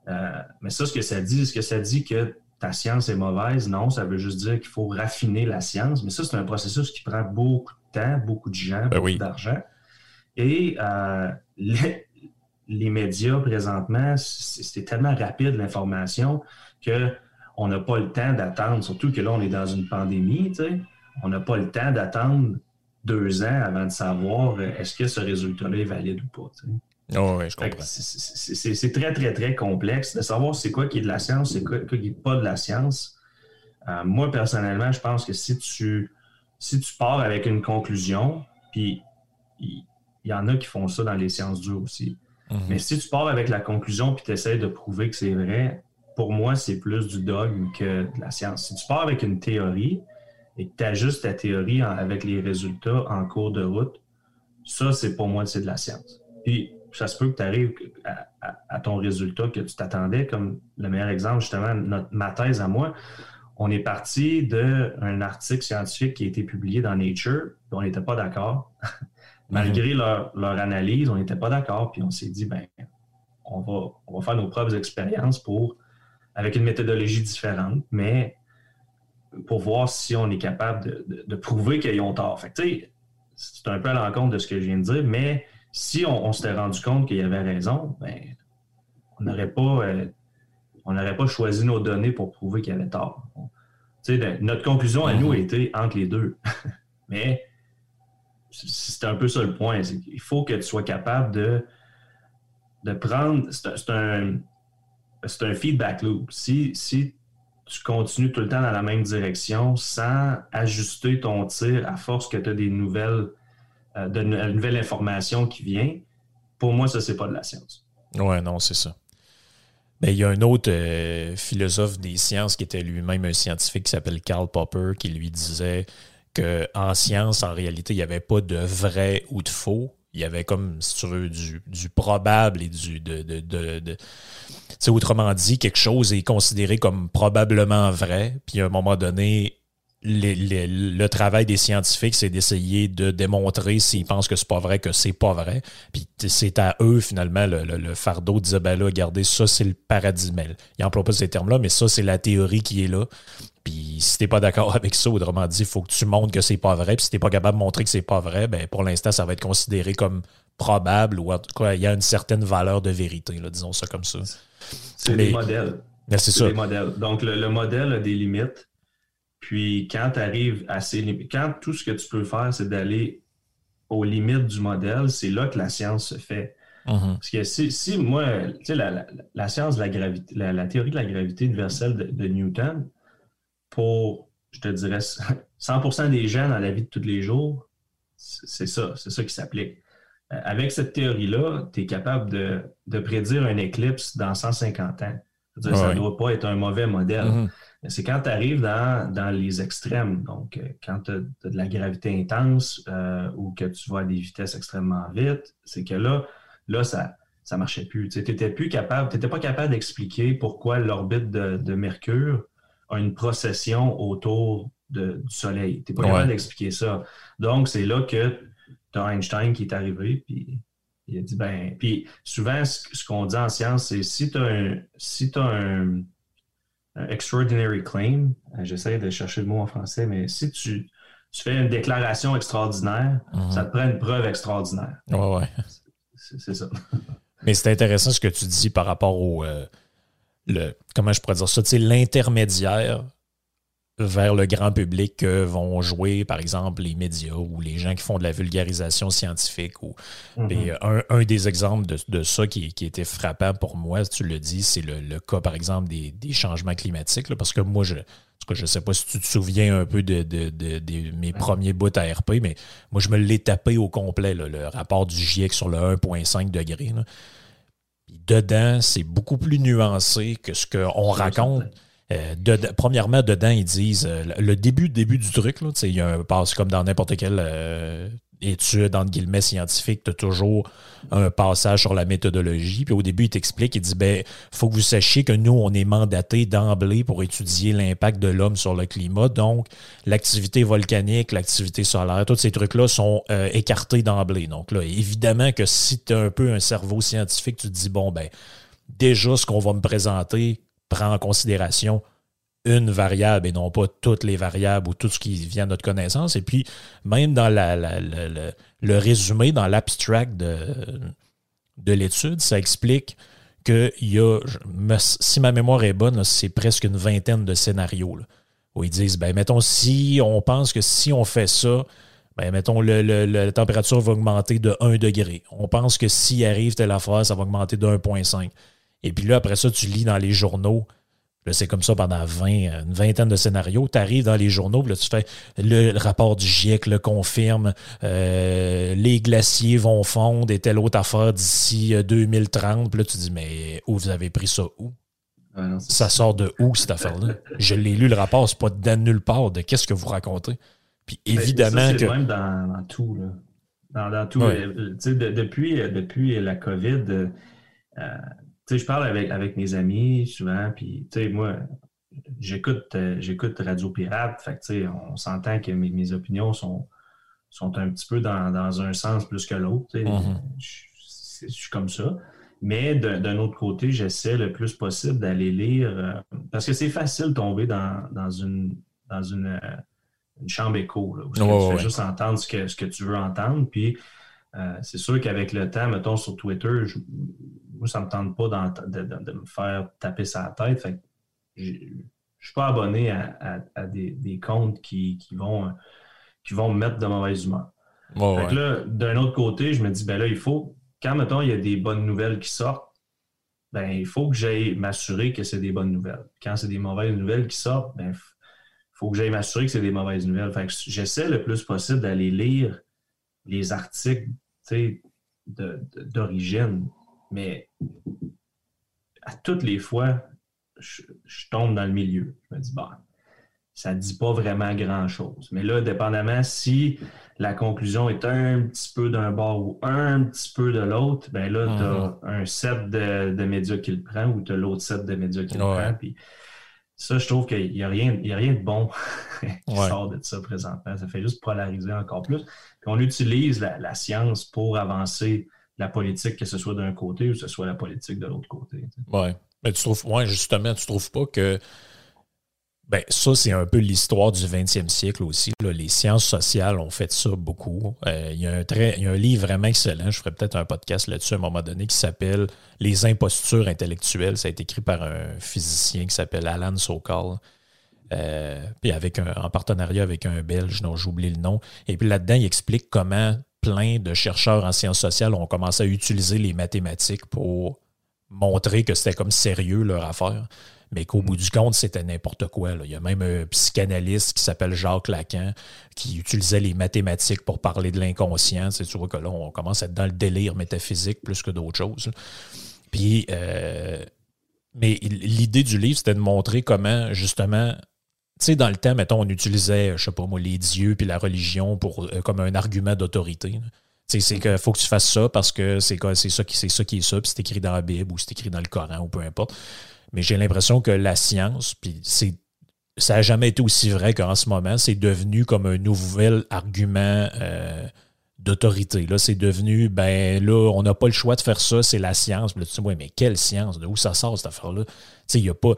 B: Euh, mais ça, ce que ça dit, est-ce que ça dit que ta science est mauvaise? Non, ça veut juste dire qu'il faut raffiner la science. Mais ça, c'est un processus qui prend beaucoup de temps, beaucoup de gens, ben beaucoup d'argent. Et euh, les, médias, présentement, c'est tellement rapide l'information qu'on n'a pas le temps d'attendre, surtout que là, on est dans une pandémie, on n'a pas le temps d'attendre deux ans avant de savoir euh, est-ce que ce résultat-là est valide ou pas.
A: Oh, je comprends.
B: C'est très, très, très complexe de savoir c'est quoi qui est de la science, c'est quoi qui n'est pas de la science. Euh, moi, personnellement, je pense que si tu, si tu pars avec une conclusion, puis il y en a qui font ça dans les sciences dures aussi. Mhm. Mais si tu pars avec la conclusion puis tu essaies de prouver que c'est vrai, pour moi, c'est plus du dogme que de la science. Si tu pars avec une théorie et que tu ajustes ta théorie avec les résultats en cours de route, ça, c'est pour moi, c'est de la science. Puis, ça se peut que tu arrives à, ton résultat que tu t'attendais, comme le meilleur exemple, justement, ma thèse à moi. On est parti d'un article scientifique qui a été publié dans Nature, on n'était pas d'accord. Malgré mhm. leur, analyse, on n'était pas d'accord, puis on s'est dit, ben, on va, on va faire nos propres expériences pour, avec une méthodologie différente, mais pour voir si on est capable de, prouver qu'ils ont tort. Fait c'est un peu à l'encontre de ce que je viens de dire, mais si on, s'était rendu compte qu'il y avait raison, ben, on n'aurait pas, euh, on pas choisi nos données pour prouver qu'il y avait tort. notre conclusion à nous mhm. était entre les deux. mais c'est un peu ça le point. Il faut que tu sois capable de, de prendre. C'est un, un, feedback loop. Si, si tu continues tout le temps dans la même direction sans ajuster ton tir à force que tu as des nouvelles, euh, de, qui viennent, pour moi, ça, c'est pas de la science.
A: Ouais, non, c'est ça. Ben, il y a un autre euh, philosophe des sciences qui était lui-même un scientifique qui s'appelle Karl Popper qui lui disait qu'en science, en réalité, il n'y avait pas de vrai ou de faux. Il y avait comme, si tu veux, du, probable et du. De, de, de, autrement dit, quelque chose est considéré comme probablement vrai, puis à un moment donné, le travail des scientifiques, c'est d'essayer de démontrer s'ils pensent que c'est pas vrai, que c'est pas vrai. Puis c'est à eux, finalement, le, fardeau de dire, ben là, regardez, ça, c'est le paradigme. Il n'emploie pas ces termes-là, mais ça, c'est la théorie qui est là. Puis si t'es pas d'accord avec ça, autrement dit, il faut que tu montres que c'est pas vrai. Puis si t'es pas capable de montrer que c'est pas vrai, ben pour l'instant, ça va être considéré comme probable ou en tout cas, il y a une certaine valeur de vérité, là, disons ça comme ça.
B: C'est des modèles.
A: Ben, c'est ça.
B: Des modèles. Donc le, modèle a des limites. Puis quand tu arrives à ces limites, quand tout ce que tu peux faire, c'est d'aller aux limites du modèle, c'est là que la science se fait. Mm-hmm. Parce que si, moi, tu sais, la, science de la gravité, la, théorie de la gravité universelle de Newton, pour, je te dirais, 100% des gens dans la vie de tous les jours, c'est ça, c'est ça qui s'applique. Euh, avec cette théorie-là, tu es capable de, prédire un éclipse dans 150 ans. Ça ne doit pas être un mauvais modèle. Mm-hmm. C'est quand tu arrives dans, les extrêmes, donc euh, quand tu as, de la gravité intense euh, ou que tu vas à des vitesses extrêmement vite, c'est que là, là, ça ne marchait plus. Tu n'étais plus capable, pas capable d'expliquer pourquoi l'orbite de Mercure une procession autour du Soleil. Tu n'es pas capable d'expliquer ça. Donc, c'est là que tu as Einstein qui est arrivé, puis il a dit, ben, puis souvent, ce, qu'on dit en science, c'est si tu as un, si as un, extraordinary claim, euh, j'essaie de chercher le mot en français, mais si tu, fais une déclaration extraordinaire, mhm. ça te prend une preuve extraordinaire.
A: Ouais, ouais.
B: C'est ça.
A: Mais c'est intéressant ce que tu dis par rapport au, euh, le comment je pourrais dire ça, l'intermédiaire vers le grand public que vont jouer, par exemple, les médias ou les gens qui font de la vulgarisation scientifique. Ou, mm-hmm. un, des exemples de, ça qui, était frappant pour moi, tu le dis, c'est le, cas, par exemple, des, changements climatiques. parce que moi, je ne je sais pas si tu te souviens un peu de, mes premiers bouts à RP, mais moi, je me l'ai tapé au complet, le rapport du GIEC sur le 1,5 degré dedans, c'est beaucoup plus nuancé que ce qu'on raconte. Euh, premièrement, dedans, ils disent euh, le début, début du truc, là, il y a un passe comme dans n'importe quelle euh, étude, entre guillemets, scientifique, tu as toujours un passage sur la méthodologie. Puis au début, il t'explique, il dit, ben, faut que vous sachiez que nous, on est mandaté d'emblée pour étudier l'impact de l'homme sur le climat. Donc, l'activité volcanique, l'activité solaire, tous ces trucs-là sont euh, écartés d'emblée. Donc là, évidemment que si tu as un peu un cerveau scientifique, tu te dis, bon, ben, déjà, ce qu'on va me présenter prend en considération une variable et non pas toutes les variables ou tout ce qui vient de notre connaissance. Et puis, même dans le, résumé, dans l'abstract de, de l'étude, ça explique qu'il y a, si ma mémoire est bonne, c'est presque une vingtaine de scénarios où ils disent, ben, mettons, si on pense que si on fait ça, ben, mettons, la température va augmenter de 1 degré. On pense que s'il arrive telle affaire, ça va augmenter de 1,5. Et puis là, après ça, tu lis dans les journaux c'est comme ça pendant 20, une vingtaine de scénarios. Tu arrives dans les journaux, là, tu fais le rapport du GIEC le confirme, euh, les glaciers vont fondre et telle autre affaire d'ici 2030. Euh, puis là, tu dis, mais où vous avez pris ça où? ça sort de où cette affaire-là? Je l'ai lu le rapport, c'est pas de nulle part de qu'est-ce que vous racontez? Puis ben, évidemment que.
B: même dans, tout. Là. Dans, tout. Euh, depuis, depuis la COVID, sais, je parle avec, avec mes amis souvent, puis, tu sais, moi, j'écoute, euh, j'écoute Radio Pirate, fait tu sais, on s'entend que mes, mes, opinions sont, sont un petit peu dans, dans un sens plus que l'autre, tu sais. Mm-hmm. je, suis comme ça. Mais d'un autre côté, j'essaie le plus possible d'aller lire, euh, parce que c'est facile de tomber dans, dans une, dans une, euh, une chambre écho, là, où tu fais juste entendre ce que, ce que tu veux entendre, puis c'est sûr qu'avec le temps, mettons sur Twitter, je, moi, ça ne me tente pas de, me faire taper sa tête. je ne suis pas abonné à, des, comptes qui, vont, qui vont me mettre de mauvaise humeur. d'un autre côté, je me dis, ben là, il faut, quand, mettons, il y a des bonnes nouvelles qui sortent, ben, il faut que j'aille m'assurer que c'est des bonnes nouvelles. Quand c'est des mauvaises nouvelles qui sortent, ben, il faut que j'aille m'assurer que c'est des mauvaises nouvelles. j'essaie le plus possible d'aller lire les articles d'origine. Mais à toutes les fois, je, tombe dans le milieu. Je me dis, bon, ça ne dit pas vraiment grand-chose. Mais là, dépendamment si la conclusion est un petit peu d'un bord ou un petit peu de l'autre, ben là, tu as mhm. un set de, médias qui le prend ou tu as l'autre set de médias qui le prend. Puis ça, je trouve qu'il n'y a, rien, a rien de bon qui sort de ça présentement. Ça fait juste polariser encore plus. Puis on utilise la science pour avancer la politique, que ce soit d'un côté ou que ce soit la politique de l'autre côté.
A: Oui. Mais tu trouves, ouais, justement, tu trouves pas que. Ben, ça, c'est un peu l'histoire du 20e siècle aussi. Les sciences sociales ont fait ça beaucoup. Euh, il, y a un y a un livre vraiment excellent, je ferai peut-être un podcast là-dessus à un moment donné, qui s'appelle Les impostures intellectuelles. Ça a été écrit par un physicien qui s'appelle Alan Sokal. Euh, puis avec un, en partenariat avec un Belge dont j'oublie le nom. Et puis là-dedans, il explique comment plein de chercheurs en sciences sociales ont commencé à utiliser les mathématiques pour montrer que c'était comme sérieux leur affaire, mais qu'au bout du compte, c'était n'importe quoi. Il y a même un psychanalyste qui s'appelle Jacques Lacan qui utilisait les mathématiques pour parler de l'inconscient. Tu vois que là, on commence à être dans le délire métaphysique plus que d'autres choses. Puis, euh, mais l'idée du livre, c'était de montrer comment, justement, tu sais, dans le temps, mettons, on utilisait, je sais pas moi, les dieux puis la religion pour, euh, comme un argument d'autorité. C'est qu'il faut que tu fasses ça parce que c'est ça, ça qui est ça, puis c'est écrit dans la Bible ou c'est écrit dans le Coran ou peu importe. Mais j'ai l'impression que la science, puis c'est ça n'a jamais été aussi vrai qu'en ce moment, c'est devenu comme un nouvel argument euh, d'autorité. Là, c'est devenu, ben là, on n'a pas le choix de faire ça, c'est la science. Là, tu dis, mais quelle science? De où ça sort cette affaire-là? Tu sais, il n'y a pas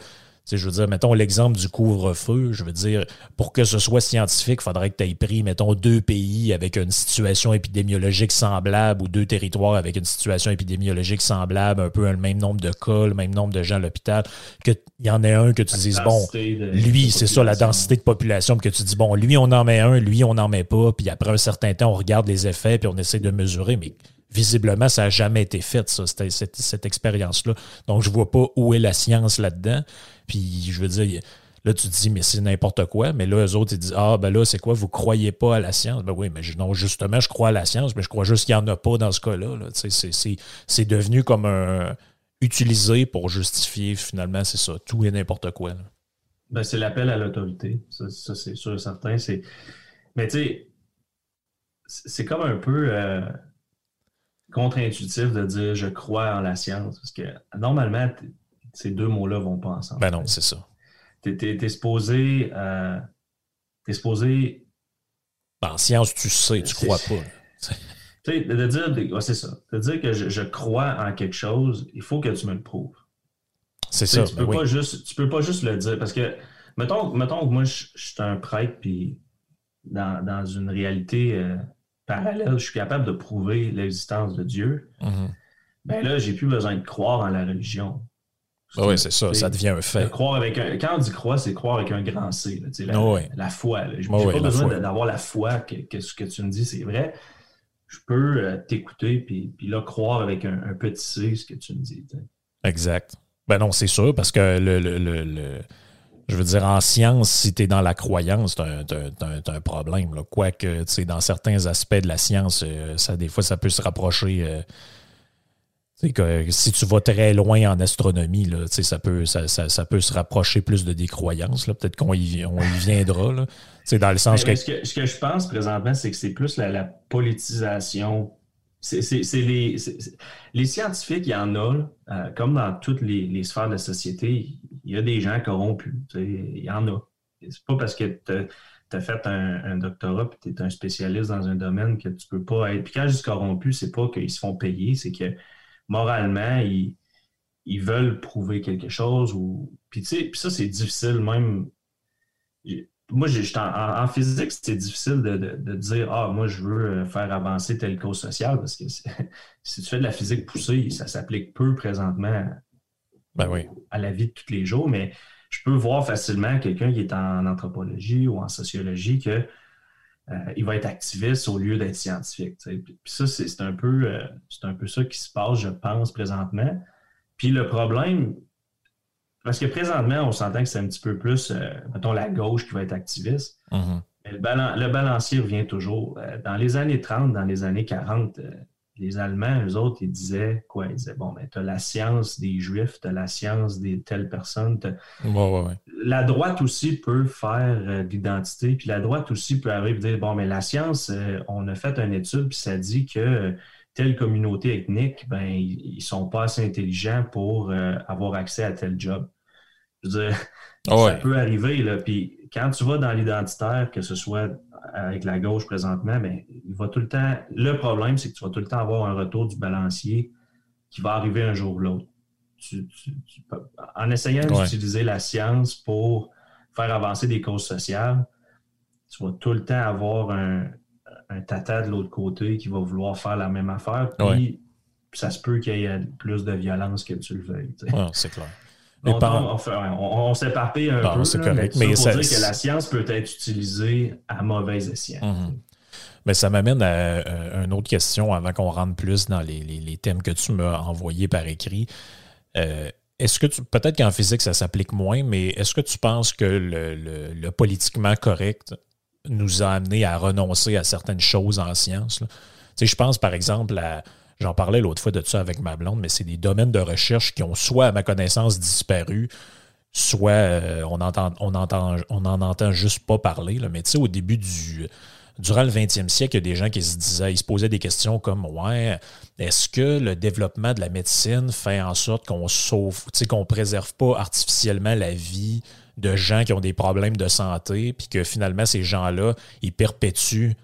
A: je veux dire, mettons l'exemple du couvre-feu, je veux dire, pour que ce soit scientifique, il faudrait que tu aies pris, mettons, deux pays avec une situation épidémiologique semblable ou deux territoires avec une situation épidémiologique semblable, un peu le même nombre de cas, le même nombre de gens à l'hôpital, qu'il y en ait un que tu dises, bon, lui, c'est ça, la densité de population, que tu dis, bon, lui, on en met un, lui, on n'en met pas, puis après un certain temps, on regarde les effets, puis on essaie de mesurer, mais visiblement, ça n'a jamais été fait, ça, cette, cette, expérience-là. Donc, je ne vois pas où est la science là-dedans. Puis, je veux dire, là, tu te dis, mais c'est n'importe quoi. Mais là, eux autres, ils disent, ah, ben là, c'est quoi, vous ne croyez pas à la science? Ben oui, mais non, justement, je crois à la science, mais je crois juste qu'il n'y en a pas dans ce cas-là. C'est devenu comme un. utilisé pour justifier, finalement, c'est ça, tout et n'importe quoi.
B: Ben, c'est l'appel à l'autorité. Ça, c'est sûr et certain. Mais tu sais, c'est comme un peu euh, contre-intuitif de dire je crois en la science. Parce que normalement, ces deux mots-là vont pas ensemble.
A: Ben non, c'est ça.
B: Tu es, supposé. Euh, t'es supposé.
A: Ben, en science, tu sais, tu crois pas.
B: Tu sais, de dire, c'est ça. De dire que je, crois en quelque chose, il faut que tu me le prouves.
A: C'est ça.
B: Tu peux, ben pas juste, tu peux pas juste le dire. Parce que, mettons, mettons que moi, je, suis un prêtre, puis dans, une réalité euh, parallèle, je suis capable de prouver l'existence de Dieu. Ben là, j'ai plus besoin de croire en la religion.
A: Ah oui, c'est ça, ça devient un fait.
B: Croire avec un, quand on dit croire, c'est croire avec un grand C. la, ah la, foi. Je n'ai pas besoin d'avoir la foi que, ce que tu me dis, c'est vrai. Je peux euh, t'écouter puis, puis là, croire avec un, petit C ce que tu me dis.
A: Exact. Ben non, c'est sûr, parce que le, le, je veux dire, en science, si tu es dans la croyance, tu as, un problème. Quoique, dans certains aspects de la science, euh, ça, des fois, ça peut se rapprocher. Euh, que si tu vas très loin en astronomie, là, ça, peut, ça, ça, peut se rapprocher plus de des croyances. Peut-être qu'on y, on y viendra. Là. Dans le sens
B: que... Ce, que... Ce que je pense présentement, c'est que c'est plus la, politisation. C'est les, les, scientifiques, il y en a, euh, comme dans toutes les, les, sphères de la société, il y a des gens corrompus. Il y en a. C'est pas parce que tu as fait un, doctorat et tu es un spécialiste dans un domaine que tu peux pas être. Puis quand je dis corrompu, c'est pas qu'ils se font payer, c'est que moralement, ils, veulent prouver quelque chose. Ou... Puis, ça, c'est difficile même. Moi, en, en, physique, c'est difficile de, dire Ah, moi, je veux faire avancer telle cause sociale parce que si tu fais de la physique poussée, ça s'applique peu présentement
A: ben oui.
B: à la vie de tous les jours. Mais je peux voir facilement quelqu'un qui est en anthropologie ou en sociologie que euh, il va être activiste au lieu d'être scientifique. Puis ça, c'est un, peu, euh, un peu ça qui se passe, je pense, présentement. Puis le problème, parce que présentement, on s'entend que c'est un petit peu plus, euh, mettons, la gauche qui va être activiste. Mm-hmm. le, le, balancier revient toujours. dans les années 30, dans les années 40, les Allemands, eux autres, ils disaient quoi? Ils disaient, bon, ben, tu as la science des Juifs, tu as la science des telles personnes. La droite aussi peut faire euh, de l'identité, puis la droite aussi peut arriver et dire, bon, mais la science, euh, on a fait une étude, puis ça dit que telle communauté ethnique, ben, ils, ne sont pas assez intelligents pour euh, avoir accès à tel job. Je veux dire, ça peut arriver, là. Puis quand tu vas dans l'identitaire, que ce soit avec la gauche présentement, mais il va tout le temps. Le problème, c'est que tu vas tout le temps avoir un retour du balancier qui va arriver un jour ou l'autre. en essayant d'utiliser la science pour faire avancer des causes sociales, tu vas tout le temps avoir un, tata de l'autre côté qui va vouloir faire la même affaire. Puis ça se peut qu'il y ait plus de violence que tu le veuilles.
A: c'est clair.
B: On, s'éparpille un peu. C'est correct. Mais, ça, dire que la science peut être utilisée à mauvais escient. Mhm.
A: Mais ça m'amène à, euh, une autre question avant qu'on rentre plus dans les, thèmes que tu m'as envoyés par écrit. Euh, est-ce que tu. Peut-être qu'en physique, ça s'applique moins, mais est-ce que tu penses que le, politiquement correct nous a amené à renoncer à certaines choses en science? Tu sais, je pense par exemple à J'en parlais l'autre fois de ça avec ma blonde, mais c'est des domaines de recherche qui ont soit, à ma connaissance, disparu, soit euh, on entend, on entend, on entend juste pas parler. Là. Mais au début du. Durant le 20e siècle, il y a des gens qui se disaient, ils se posaient des questions comme Ouais, est-ce que le développement de la médecine fait en sorte qu'on sauve, qu'on préserve pas artificiellement la vie de gens qui ont des problèmes de santé, puis que finalement, ces gens-là, ils perpétuent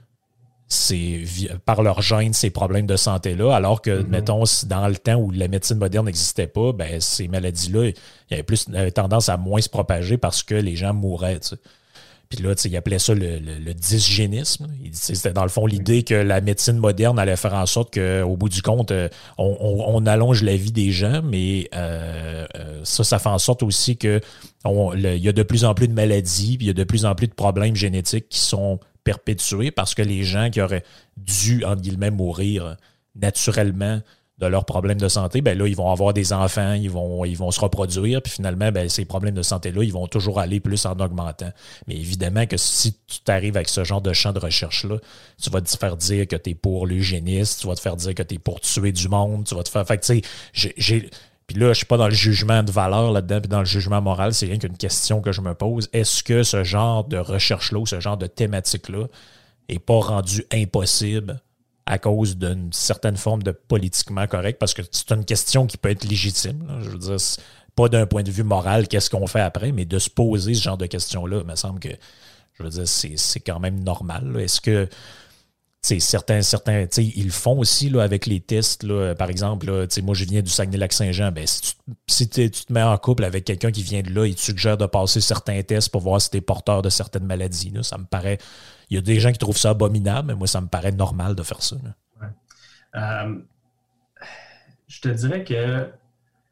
A: par leur gène ces problèmes de santé-là, alors que, mm-hmm. mettons, dans le temps où la médecine moderne n'existait pas, ben, ces maladies-là, il y avait plus tendance à moins se propager parce que les gens mouraient. Puis là, il appelait ça le, le, dysgénisme. C'était dans le fond l'idée que la médecine moderne allait faire en sorte qu'au bout du compte, euh, on, allonge la vie des gens, mais euh, euh, ça, ça fait en sorte aussi qu'il y a de plus en plus de maladies, puis il y a de plus en plus de problèmes génétiques qui sont perpétuer parce que les gens qui auraient dû, entre guillemets, mourir naturellement de leurs problèmes de santé, ben là, ils vont avoir des enfants, ils vont, ils vont se reproduire, puis finalement, ben, ces problèmes de santé-là, ils vont toujours aller plus en augmentant. Mais évidemment que si tu t'arrives avec ce genre de champ de recherche-là, tu vas te faire dire que tu es pour l'eugénisme, tu vas te faire dire que tu es pour tuer du monde, tu vas te faire. Fait tu sais, j'ai puis là, je ne suis pas dans le jugement de valeur là-dedans, puis dans le jugement moral, c'est rien qu'une question que je me pose. Est-ce que ce genre de recherche-là ce genre de thématique-là n'est pas rendu impossible à cause d'une certaine forme de politiquement correct, parce que c'est une question qui peut être légitime. Je veux dire, pas d'un point de vue moral, qu'est-ce qu'on fait après, mais de se poser ce genre de questions-là, il me semble que, je veux dire, c'est quand même normal. Est-ce que certains, certains ils le font aussi là, avec les tests. Là, par exemple, là, moi, je viens du Saguenay-Lac-Saint-Jean. Ben, si, tu, tu, te mets en couple avec quelqu'un qui vient de là, il te suggère de passer certains tests pour voir si tu es porteur de certaines maladies. Ça me paraît. Il y a des gens qui trouvent ça abominable, mais moi, ça me paraît normal de faire ça.
B: Euh, je te dirais que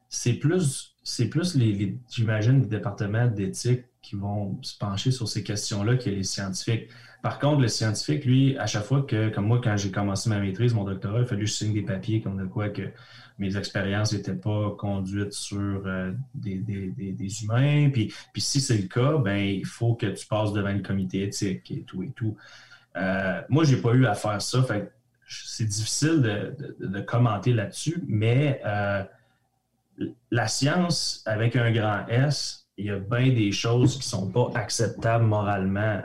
B: c'est plus, c'est plus les, j'imagine, les départements d'éthique qui vont se pencher sur ces questions-là que les scientifiques. Par contre, le scientifique, lui, à chaque fois que, comme moi, quand j'ai commencé ma maîtrise, mon doctorat, il fallu que je signe des papiers comme de quoi que mes expériences n'étaient pas conduites sur euh, des, humains. Puis, puis si c'est le cas, ben il faut que tu passes devant le comité éthique et tout et tout. Euh, moi, je n'ai pas eu à faire ça. Fait c'est difficile de, commenter là-dessus, mais euh, la science, avec un grand S, il y a bien des choses qui ne sont pas acceptables moralement.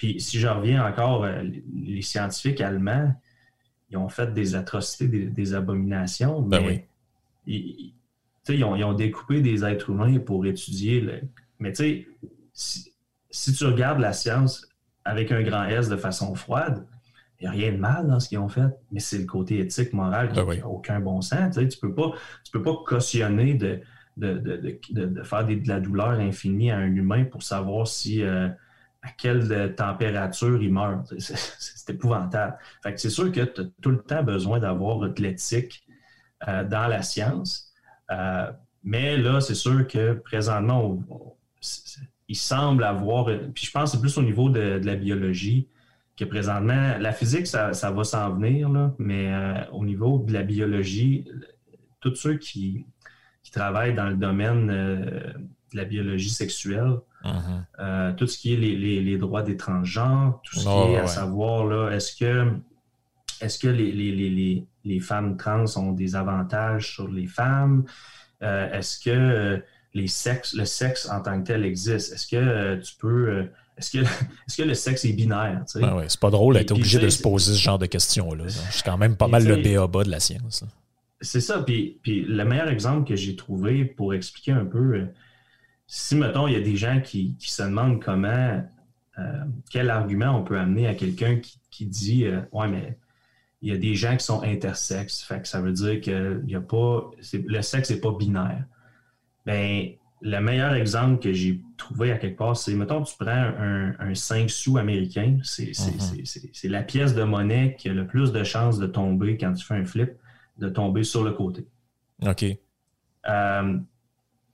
B: Puis si je reviens encore, euh, les scientifiques allemands, ils ont fait des atrocités, des, abominations,
A: ben
B: mais ils, ont, découpé des êtres humains pour étudier. Le... Mais tu sais, si, tu regardes la science avec un grand S de façon froide, il n'y a rien de mal dans ce qu'ils ont fait, mais c'est le côté éthique, moral qui n'a ben aucun bon sens. Tu ne peux, pas, peux pas cautionner de, de, faire de la douleur infinie à un humain pour savoir si. Euh, à quelle euh, température il meurt. C'est épouvantable. Fait c'est sûr que tu as tout le temps besoin d'avoir de l'éthique euh, dans la science. Euh, mais là, c'est sûr que présentement, il semble avoir. Puis je pense que c'est plus au niveau de, la biologie que présentement. La physique, ça, va s'en venir, mais au niveau de la biologie, tous ceux qui travaillent dans le domaine de la biologie sexuelle, Euh, tout ce qui est les, droits des transgenres, tout ce qui est à savoir, là, est-ce que, est-ce que les, femmes trans ont des avantages sur les femmes? Euh, est-ce que les sexes, le sexe en tant que tel existe? Est-ce que euh, tu peux. Est-ce que, est que le sexe est binaire?
A: c'est pas drôle d'être obligé de se poser ce genre de questions-là. C'est quand même pas mal le BABA de la science.
B: C'est ça. Puis, puis le meilleur exemple que j'ai trouvé pour expliquer un peu si, mettons, il y a des gens qui, se demandent comment, euh, quel argument on peut amener à quelqu'un qui, dit euh, Ouais, mais il y a des gens qui sont intersexes, fait que ça veut dire que y a pas, le sexe n'est pas binaire. Ben, le meilleur exemple que j'ai trouvé à quelque part, c'est, mettons, tu prends un, 5 sous américain, mm-hmm. c'est la pièce de monnaie qui a le plus de chances de tomber quand tu fais un flip, de tomber sur le côté.
A: OK.
B: Euh,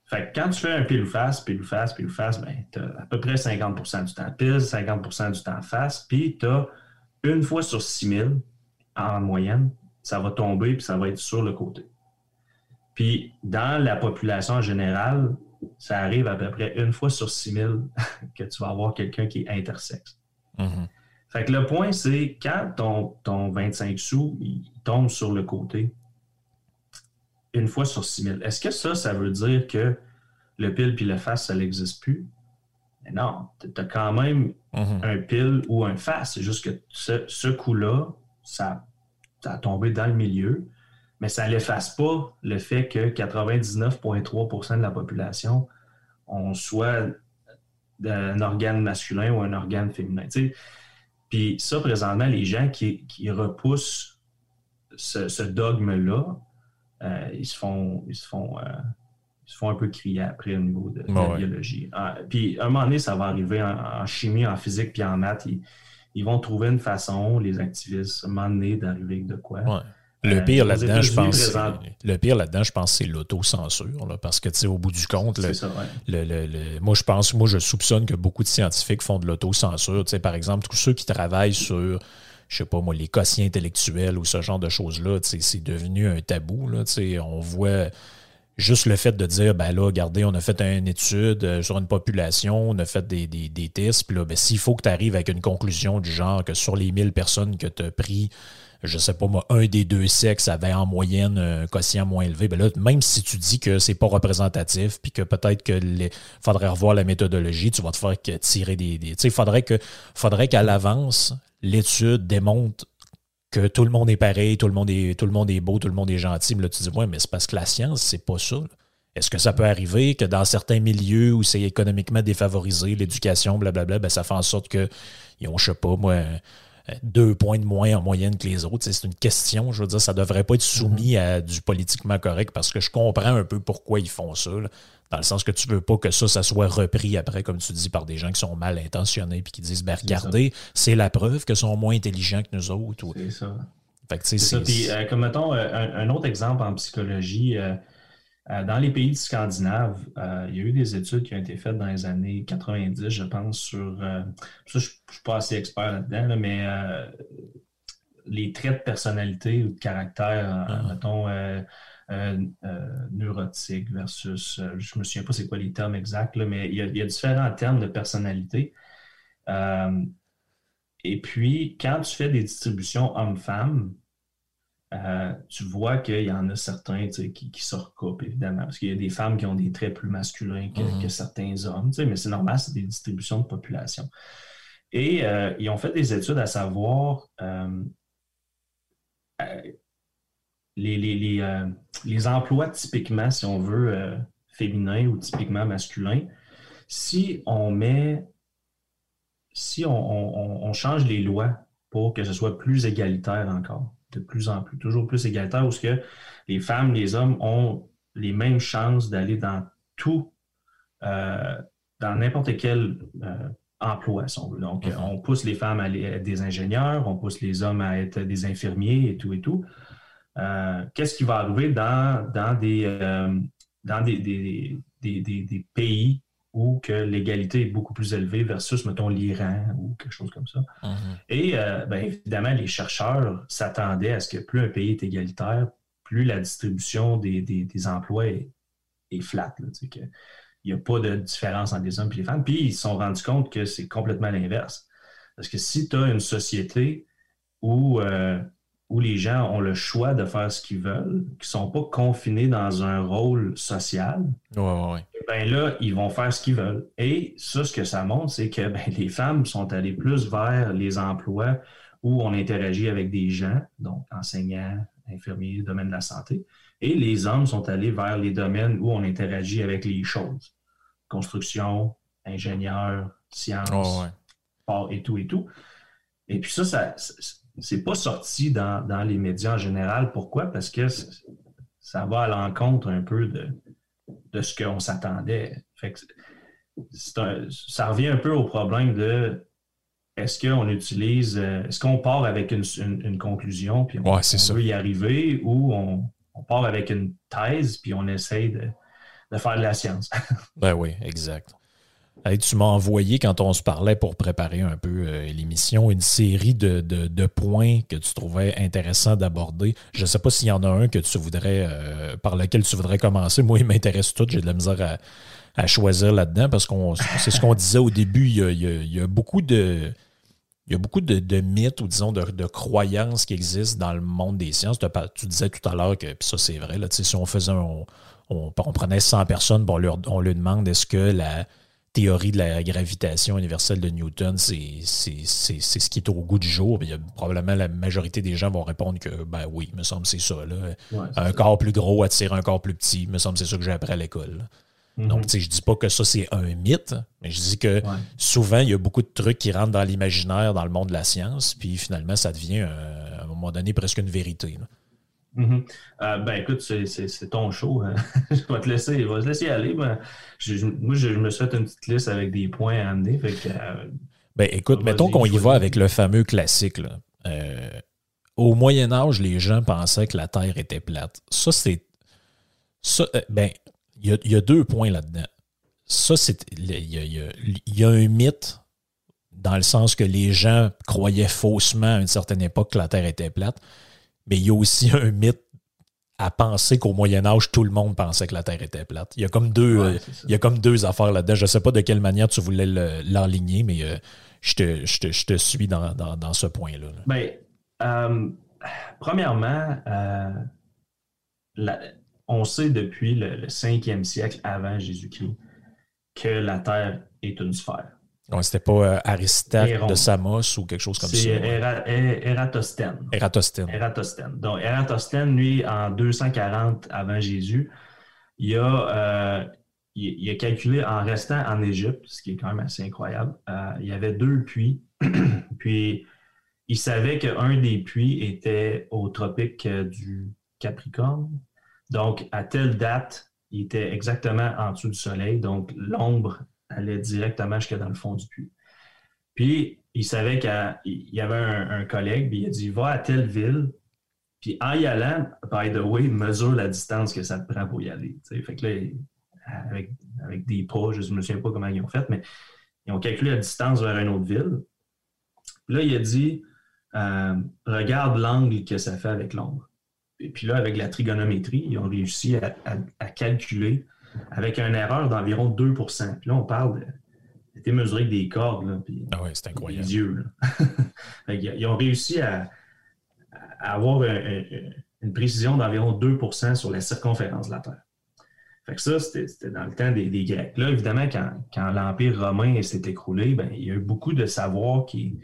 B: fait que quand tu fais un pile ou face, pile ou face, pile ou face, ben, tu as à peu près 50% du temps pile, 50% du temps face, puis tu as une fois sur 6000 en moyenne, ça va tomber puis ça va être sur le côté. Puis dans la population en général, ça arrive à peu près une fois sur 6000 que tu vas avoir quelqu'un qui est intersexe. Mm-hmm. Fait que le point, c'est quand ton, ton 25 sous il tombe sur le côté, une fois sur 6000. Est-ce que ça, ça veut dire que le pile puis le face, ça n'existe plus? Mais non, tu as quand même mhm. un pile ou un face. C'est juste que ce, coup-là, ça, a tombé dans le milieu, mais ça n'efface pas le fait que 99,3% de la population ont soit un organe masculin ou un organe féminin. Puis ça, présentement, les gens qui, repoussent ce dogme-là, euh, ils se font, ils se font, euh, ils se font un peu crier après au niveau de, la biologie. Ah, puis à un moment donné, ça va arriver en, chimie, en physique, puis en maths. Ils, vont trouver une façon, les activistes, à un moment donné, d'arriver de quoi.
A: Le euh, pire là-dedans, je pense, le pire là-dedans, je pense, c'est l'autocensure, parce que, tu sais, au bout du compte, le, moi, je pense, moi, je soupçonne que beaucoup de scientifiques font de l'autocensure. Tu sais, par exemple, tous ceux qui travaillent sur je sais pas moi, les quotients intellectuels ou ce genre de choses-là, c'est devenu un tabou. Là, on voit juste le fait de dire, ben là, regardez, on a fait une étude euh, sur une population, on a fait des, des, tests, puis là, ben, s'il faut que tu arrives avec une conclusion du genre que sur les 1000 personnes que tu as pris, je sais pas moi, un des deux sexes avait en moyenne un quotient moins élevé, ben même si tu dis que c'est pas représentatif, puis que peut-être que les, faudrait revoir la méthodologie, tu vas te faire tirer des. tu sais, faudrait faudrait qu'à l'avance, l'étude démontre que tout le monde est pareil, tout le monde est, tout le monde est beau, tout le monde est gentil. Mais là, tu dis, ouais, mais c'est parce que la science, c'est pas ça. Est-ce que ça peut arriver que dans certains milieux où c'est économiquement défavorisé, l'éducation, blablabla, ben ça fait en sorte qu'ils ont, je sais pas, moi, deux points de moins en moyenne que les autres? C'est une question, je veux dire, ça devrait pas être soumis mm-hmm. à du politiquement correct parce que je comprends un peu pourquoi ils font ça. Dans le sens que tu veux pas que ça, ça soit repris après, comme tu dis, par des gens qui sont mal intentionnés puis qui disent ben regardez, c'est la preuve qu'ils sont moins intelligents que nous autres.
B: C'est ça. c'est ça. Puis, euh, comme mettons, euh, un, autre exemple en psychologie, euh, dans les pays scandinaves, il y a eu des études qui ont été faites dans les années 90, je pense, sur. ça, je ne suis pas assez expert là-dedans, mais les traits de personnalité ou de caractère, ah. mettons neurotique versus, euh, je ne me souviens pas c'est quoi les termes exacts, mais il y, a, différents termes de personnalité. et puis, quand tu fais des distributions hommes-femmes, tu vois qu'il y en a certains qui, qui, se recoupent, évidemment, parce qu'il y a des femmes qui ont des traits plus masculins que, mm-hmm. certains hommes, mais c'est normal, c'est des distributions de population. Et ils ont fait des études à savoir les, euh, les, emplois typiquement, si on veut, euh, féminins ou typiquement masculins, si on met, si on, change les lois pour que ce soit plus égalitaire encore, de plus en plus, toujours plus égalitaire, où ce que les femmes, les hommes ont les mêmes chances d'aller dans tout, euh, dans n'importe quel emploi, si on veut. Donc, mm-hmm. on pousse les femmes à être des ingénieurs, on pousse les hommes à être des infirmiers et tout et tout. Euh, qu'est-ce qui va arriver dans, dans, des, euh, dans des, des, pays où que l'égalité est beaucoup plus élevée versus, mettons, l'Iran ou quelque chose comme ça? Mm-hmm. Et euh, bien, évidemment, les chercheurs s'attendaient à ce que plus un pays est égalitaire, plus la distribution des, emplois est, est flat. il n'y a pas de différence entre les hommes et les femmes. Puis ils se sont rendus compte que c'est complètement l'inverse. Parce que si tu as une société où où les gens ont le choix de faire ce qu'ils veulent, qui ne sont pas confinés dans un rôle social, ben là, ils vont faire ce qu'ils veulent. Et ça, ce que ça montre, c'est que ben, les femmes sont allées plus vers les emplois où on interagit avec des gens, donc enseignants, infirmiers, domaine de la santé, et les hommes sont allés vers les domaines où on interagit avec les choses, construction, ingénieur, sciences, et tout et tout. Et puis ça, ça c'est pas sorti dans, les médias en général. Pourquoi? Parce que ça va à l'encontre un peu de, de ce qu'on s'attendait. ça revient un peu au problème de est-ce qu'on utilise, euh, est-ce qu'on part avec une, conclusion puis on, veut y arriver ou on, part avec une thèse puis on essaye de, de faire de la science?
A: ben oui, exact tu m'as envoyé, quand on se parlait pour préparer un peu euh, l'émission, une série de, points que tu trouvais intéressants d'aborder. Je ne sais pas s'il y en a un que tu voudrais, euh, par lequel tu voudrais commencer. Moi, il m'intéresse tout. J'ai de la misère à, choisir là-dedans parce que c'est ce qu'on disait au début. Il y a, beaucoup de. Il y a beaucoup de, mythes ou disons de, croyances qui existent dans le monde des sciences. Tu, disais tout à l'heure que ça c'est vrai. Là, si on faisait on, prenait 100 personnes, bon, on, leur, on leur demande est-ce que la, théorie de la gravitation universelle de Newton, c'est ce qui est au goût du jour. Probablement la majorité des gens vont répondre que ben oui, me semble c'est ça. un corps plus gros attire un corps plus petit. me semble c'est ça que j'ai appris à l'école. Mm-hmm. Donc, je dis pas que ça, c'est un mythe, mais je dis que souvent, il y a beaucoup de trucs qui rentrent dans l'imaginaire, dans le monde de la science, puis finalement, ça devient, euh, à un moment donné, presque une vérité.
B: Mhm. Euh, ben écoute, c'est ton show. Hein. je vais te laisser, je vais te laisser aller. moi, je, me suis fait une petite liste avec des points à amener. Euh,
A: ben écoute, mettons qu'on y va avec le fameux classique. Euh, au Moyen Âge, les gens pensaient que la Terre était plate. Ça, c'est. Ça, ben, il y, a deux points là-dedans. Ça, c'est. Il y a un mythe dans le sens que les gens croyaient faussement à une certaine époque que la Terre était plate mais il y a aussi un mythe à penser qu'au Moyen Âge, tout le monde pensait que la Terre était plate. Il y a comme deux,
B: Ouais,
A: euh, il y a comme deux affaires là-dedans. Je ne sais pas de quelle manière tu voulais le- l'enligner, mais euh, je, te, je, te, je te suis dans, dans, dans ce point-là. là.
B: Ben, euh, premièrement, euh, la- on sait depuis le, le 5e siècle avant Jésus-Christ que la Terre est une sphère.
A: Ouais, C'était pas euh, de Samos ou quelque chose comme ça.
B: C'est
A: ouais.
B: Ératosthène.
A: Ératosthène.
B: Donc, Ératosthène, lui, en 240 avant Jésus, il a, euh, il, il a calculé en restant en Égypte, ce qui est quand même assez incroyable. euh, il y avait deux puits, puis il savait qu'un des puits était au tropique euh, du Capricorne. Donc, à telle date, il était exactement en dessous du soleil, donc l'ombre allait directement jusque dans le fond du puits. Puis, il savait qu'il y avait un, collègue, puis il a dit Va à telle ville, puis en y allant, by the way, mesure la distance que ça te prend pour y aller. Fait que là, avec, des pas, je ne me souviens pas comment ils ont fait, mais ils ont calculé la distance vers une autre ville. Puis là, il a dit euh, Regarde l'angle que ça fait avec l'ombre. Et puis là, avec la trigonométrie, ils ont réussi à calculer avec une erreur d'environ 2% Puis là, on parle de. C'était mesuré avec des cordes, là, puis
A: Ah ouais, c'est incroyable.
B: yeux. là. Qu'ils- ils ont réussi à, à avoir un- un- une précision d'environ 2% sur la circonférence de la Terre. Fait que ça, c'était dans le temps des, des Grecs. Là, évidemment, quand, quand l'Empire romain s'est écroulé, ben, il y a eu beaucoup de savoir qui,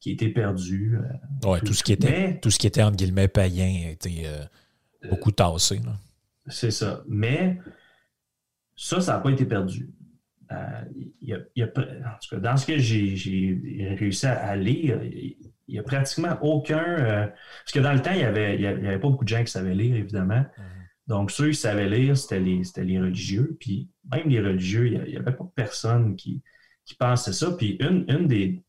B: qui était perdu. euh,
A: Ouais, tout, ce qui était,
B: Mais-
A: tout ce qui était, entre guillemets, païen a été euh, beaucoup tassé.
B: C'est ça. Mais ça, ça n'a pas été perdu. Euh, il y a- il y a pr- en tout cas, dans ce que j'ai réussi à, lire, il n'y a pratiquement aucun. euh, parce que dans le temps, il n'y avait, il y pas beaucoup de gens qui savaient lire, évidemment. Donc, ceux qui savaient lire, c'était les, religieux. Puis, même les religieux, il n'y avait pas personne qui, qui pensait ça. Puis, une, une des,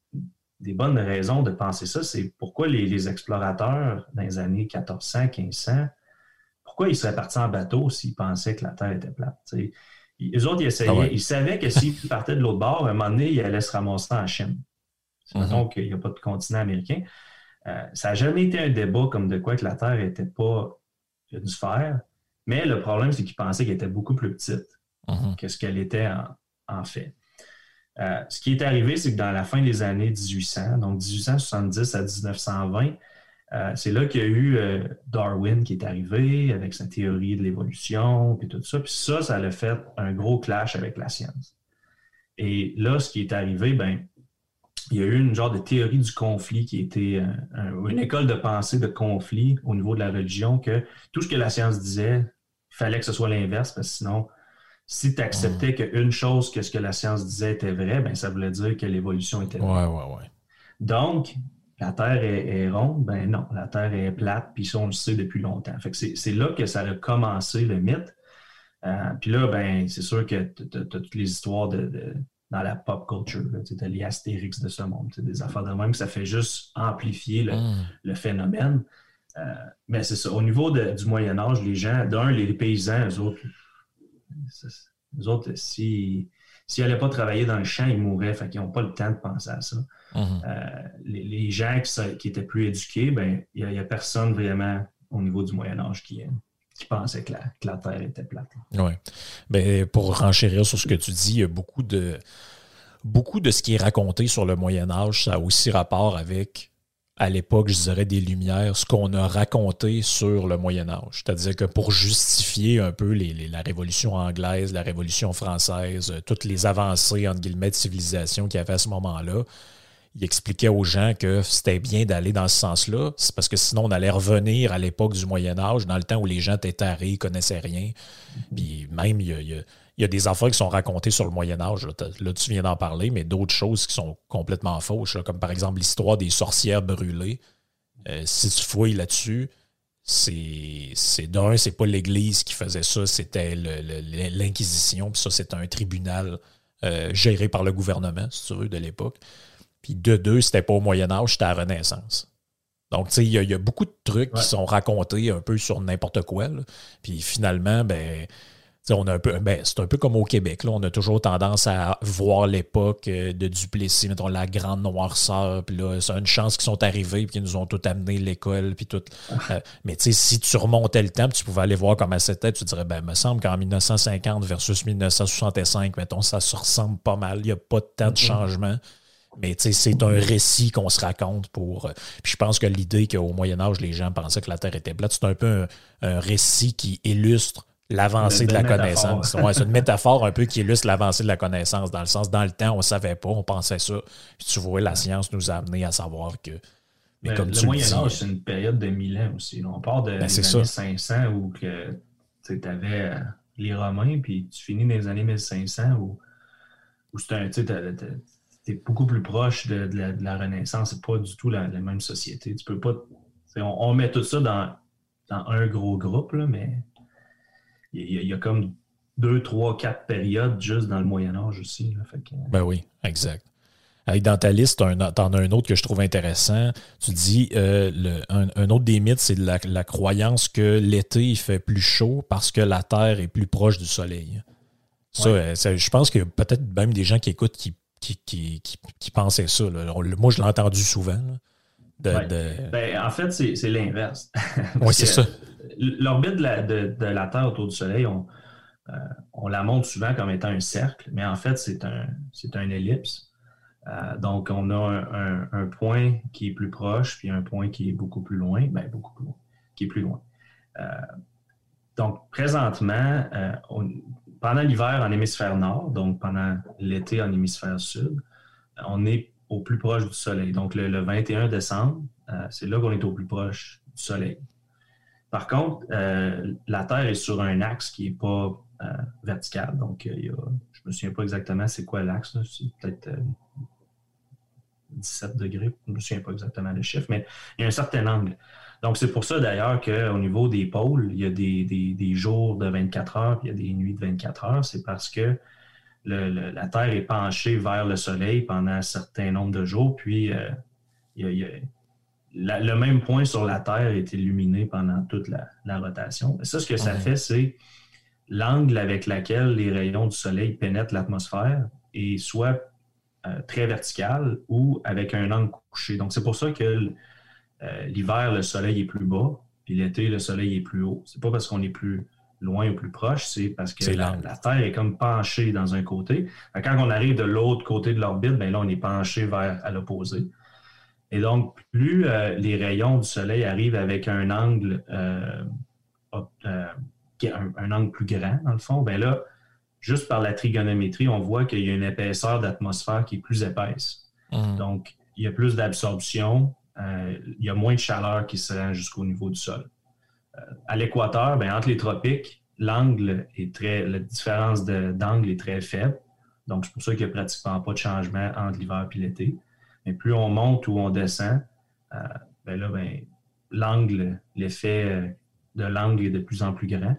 B: des bonnes raisons de penser ça, c'est pourquoi les, les explorateurs dans les années 1400, 1500, pourquoi ils seraient partis en bateau s'ils pensaient que la Terre était plate? Eux autres, ils essayaient,
A: Ah ouais.
B: ils savaient que s'ils partaient de l'autre bord, à un moment donné, ils allaient se ramasser en Chine.
A: Mhm.
B: Mettons qu'il n'y a pas de continent américain. Euh, ça n'a jamais été un débat comme de quoi que la Terre n'était pas une sphère, mais le problème, c'est qu'ils pensaient qu'elle était beaucoup plus petite
A: Mhm.
B: que ce qu'elle était en, en fait. Euh, ce qui est arrivé, c'est que dans la fin des années 1800, donc 1870 à 1920, euh, c'est là qu'il y a eu euh, Darwin qui est arrivé avec sa théorie de l'évolution, puis tout ça. Puis ça, ça a fait un gros clash avec la science. Et là, ce qui est arrivé, ben, il y a eu une genre de théorie du conflit qui était euh, un- une école de pensée de conflit au niveau de la religion, que tout ce que la science disait, il fallait que ce soit l'inverse, parce que sinon, si tu acceptais qu'une chose que ce que la science disait était vrai, ben, ça voulait dire que l'évolution était vraie.
A: Ouais, ouais, ouais.
B: Donc, la Terre est, est ronde, ben non, la Terre est plate, puis ça, on le sait depuis longtemps. Fait que c'est là que ça a commencé le mythe. Euh, puis là, ben, c'est sûr que tu as, toutes les histoires de, de- dans la pop culture, tu as les Astérix de ce monde, des affaires de même, ça fait juste amplifier le, le phénomène. Euh, mais c'est ça. Au niveau de- du Moyen Âge, les gens, d'un, les, les paysans, eux autres, eux autres, s'ils n'allaient pas travailler dans le champ, ils mourraient. Fait qu'ils n'ont pas le temps de penser à ça.
A: Mhm.
B: Euh, les, les gens qui, étaient plus éduqués, ben, il n'y a, personne vraiment au niveau du Moyen Âge qui, qui pensait que la, que la Terre était plate.
A: Oui. Ben, pour renchérir sur ce que tu dis, il y a beaucoup de, beaucoup de ce qui est raconté sur le Moyen Âge, ça a aussi rapport avec, à l'époque, je dirais, des Lumières, ce qu'on a raconté sur le Moyen Âge. C'est-à-dire que pour justifier un peu les- les- la Révolution anglaise, la Révolution française, euh, toutes les avancées, entre guillemets, de civilisation qu'il y avait à ce moment-là, il expliquait aux gens que c'était bien d'aller dans ce sens-là. C'est parce que sinon, on allait revenir à l'époque du Moyen Âge, dans le temps où les gens étaient tarés, ils connaissaient rien. Puis même, il y a, des affaires qui sont racontées sur le Moyen Âge. Là, tu viens d'en parler, mais d'autres choses qui sont complètement fausses, comme par exemple l'histoire des sorcières brûlées. Euh, si tu fouilles là-dessus, c'est d'un, c'est pas l'Église qui faisait ça, c'était l'Inquisition, puis ça, c'était un tribunal euh, géré par le gouvernement, si tu veux, de l'époque. Puis de deux, c'était pas au Moyen Âge, c'était à la Renaissance. Donc, tu sais, il y, a- il y a beaucoup de trucs
B: Ouais.
A: qui sont racontés un peu sur n'importe quoi. là. Puis finalement, ben, on a un peu, ben, c'est un peu comme au Québec. Là. On a toujours tendance à voir l'époque euh, de Duplessis, mettons la grande noirceur, puis là, c'est une chance qu'ils sont arrivés, puis qu'ils nous ont tout amené l'école, puis tout. Euh, mais tu sais, si tu remontais le temps, tu pouvais aller voir comment c'était, tu dirais, ben, il me semble qu'en 1950 versus 1965, mettons, ça se ressemble pas mal. Il n'y a pas tant de mm-hmm. changements. Mais c'est un récit qu'on se raconte pour. Euh, puis je pense que l'idée qu'au Moyen-Âge, les gens pensaient que la Terre était plate, c'est un peu un récit qui illustre l'avancée de la connaissance. Ouais, c'est une métaphore un peu qui illustre l'avancée de la connaissance, dans le sens, dans le temps, on ne savait pas, on pensait ça. Puis tu vois, la science nous a amené à savoir que.
B: Mais, comme le Moyen-Âge, c'est une période de mille ans aussi. On part de ben, années 500 où tu avais euh, les Romains, puis tu finis dans les années 1500 où, où tu es beaucoup plus proche de, la, Renaissance. C'est pas du tout la, même société. Tu peux pas. On, on, met tout ça dans, dans un gros groupe, là, mais il y, a, comme deux, trois, quatre périodes juste dans le Moyen Âge aussi.
A: Ben oui, exact. dans ta liste, tu en as un autre que je trouve intéressant. Tu dis, euh, un, autre des mythes, c'est la, croyance que l'été, il fait plus chaud parce que la Terre est plus proche du Soleil. Ça, euh, je pense a peut-être même des gens qui écoutent qui, qui, pensaient ça. Moi, je l'ai entendu souvent.
B: Ben, en fait, c'est l'inverse.
A: oui, c'est ça.
B: L'orbite de, la, Terre autour du Soleil, euh, on, la montre souvent comme étant un cercle, mais en fait, c'est un, un ellipse. Euh, donc, on a un, point qui est plus proche, puis un point qui est beaucoup plus loin, ben, beaucoup plus loin, qui est plus loin. Euh, donc, présentement, pendant l'hiver en hémisphère nord, donc pendant l'été en hémisphère sud, on est au plus proche du Soleil. Donc, le, 21 décembre, euh, c'est là qu'on est au plus proche du Soleil. Par contre, euh, la Terre est sur un axe qui n'est pas euh, vertical. Donc, je ne me souviens pas exactement c'est quoi l'axe. C'est peut-être 17 degrés. Je ne me souviens pas exactement le chiffre, mais il y a un certain angle. Donc, c'est pour ça d'ailleurs qu'au niveau des pôles, il y a des, des, jours de 24 heures, puis il y a des nuits de 24 heures. C'est parce que la Terre est penchée vers le Soleil pendant un certain nombre de jours, puis euh, le même point sur la Terre est illuminé pendant toute la, rotation. Et ça, ce que ça fait, c'est l'angle avec lequel les rayons du Soleil pénètrent l'atmosphère est soit euh, très vertical ou avec un angle couché. Donc, c'est pour ça que euh, l'hiver, le Soleil est plus bas, puis l'été, le Soleil est plus haut. C'est pas parce qu'on est plus loin ou plus proche, c'est parce que la, Terre est comme penchée dans un côté. Quand on arrive de l'autre côté de l'orbite, ben là, on est penché vers à l'opposé. Et donc, plus euh, les rayons du Soleil arrivent avec un angle, euh, euh, un, angle plus grand, dans le fond, ben là, juste par la trigonométrie, on voit qu'il y a une épaisseur d'atmosphère qui est plus épaisse. Mmh. Donc, il y a plus d'absorption, il y a moins de chaleur qui se rend jusqu'au niveau du sol à l'équateur, ben, entre les tropiques, l'angle est très, la différence d'angle est très faible. Donc, c'est pour ça qu'il n'y a pratiquement pas de changement entre l'hiver et l'été. Mais plus on monte ou on descend, euh, ben là, ben, l'angle, l'effet euh, de l'angle est de plus en plus grand.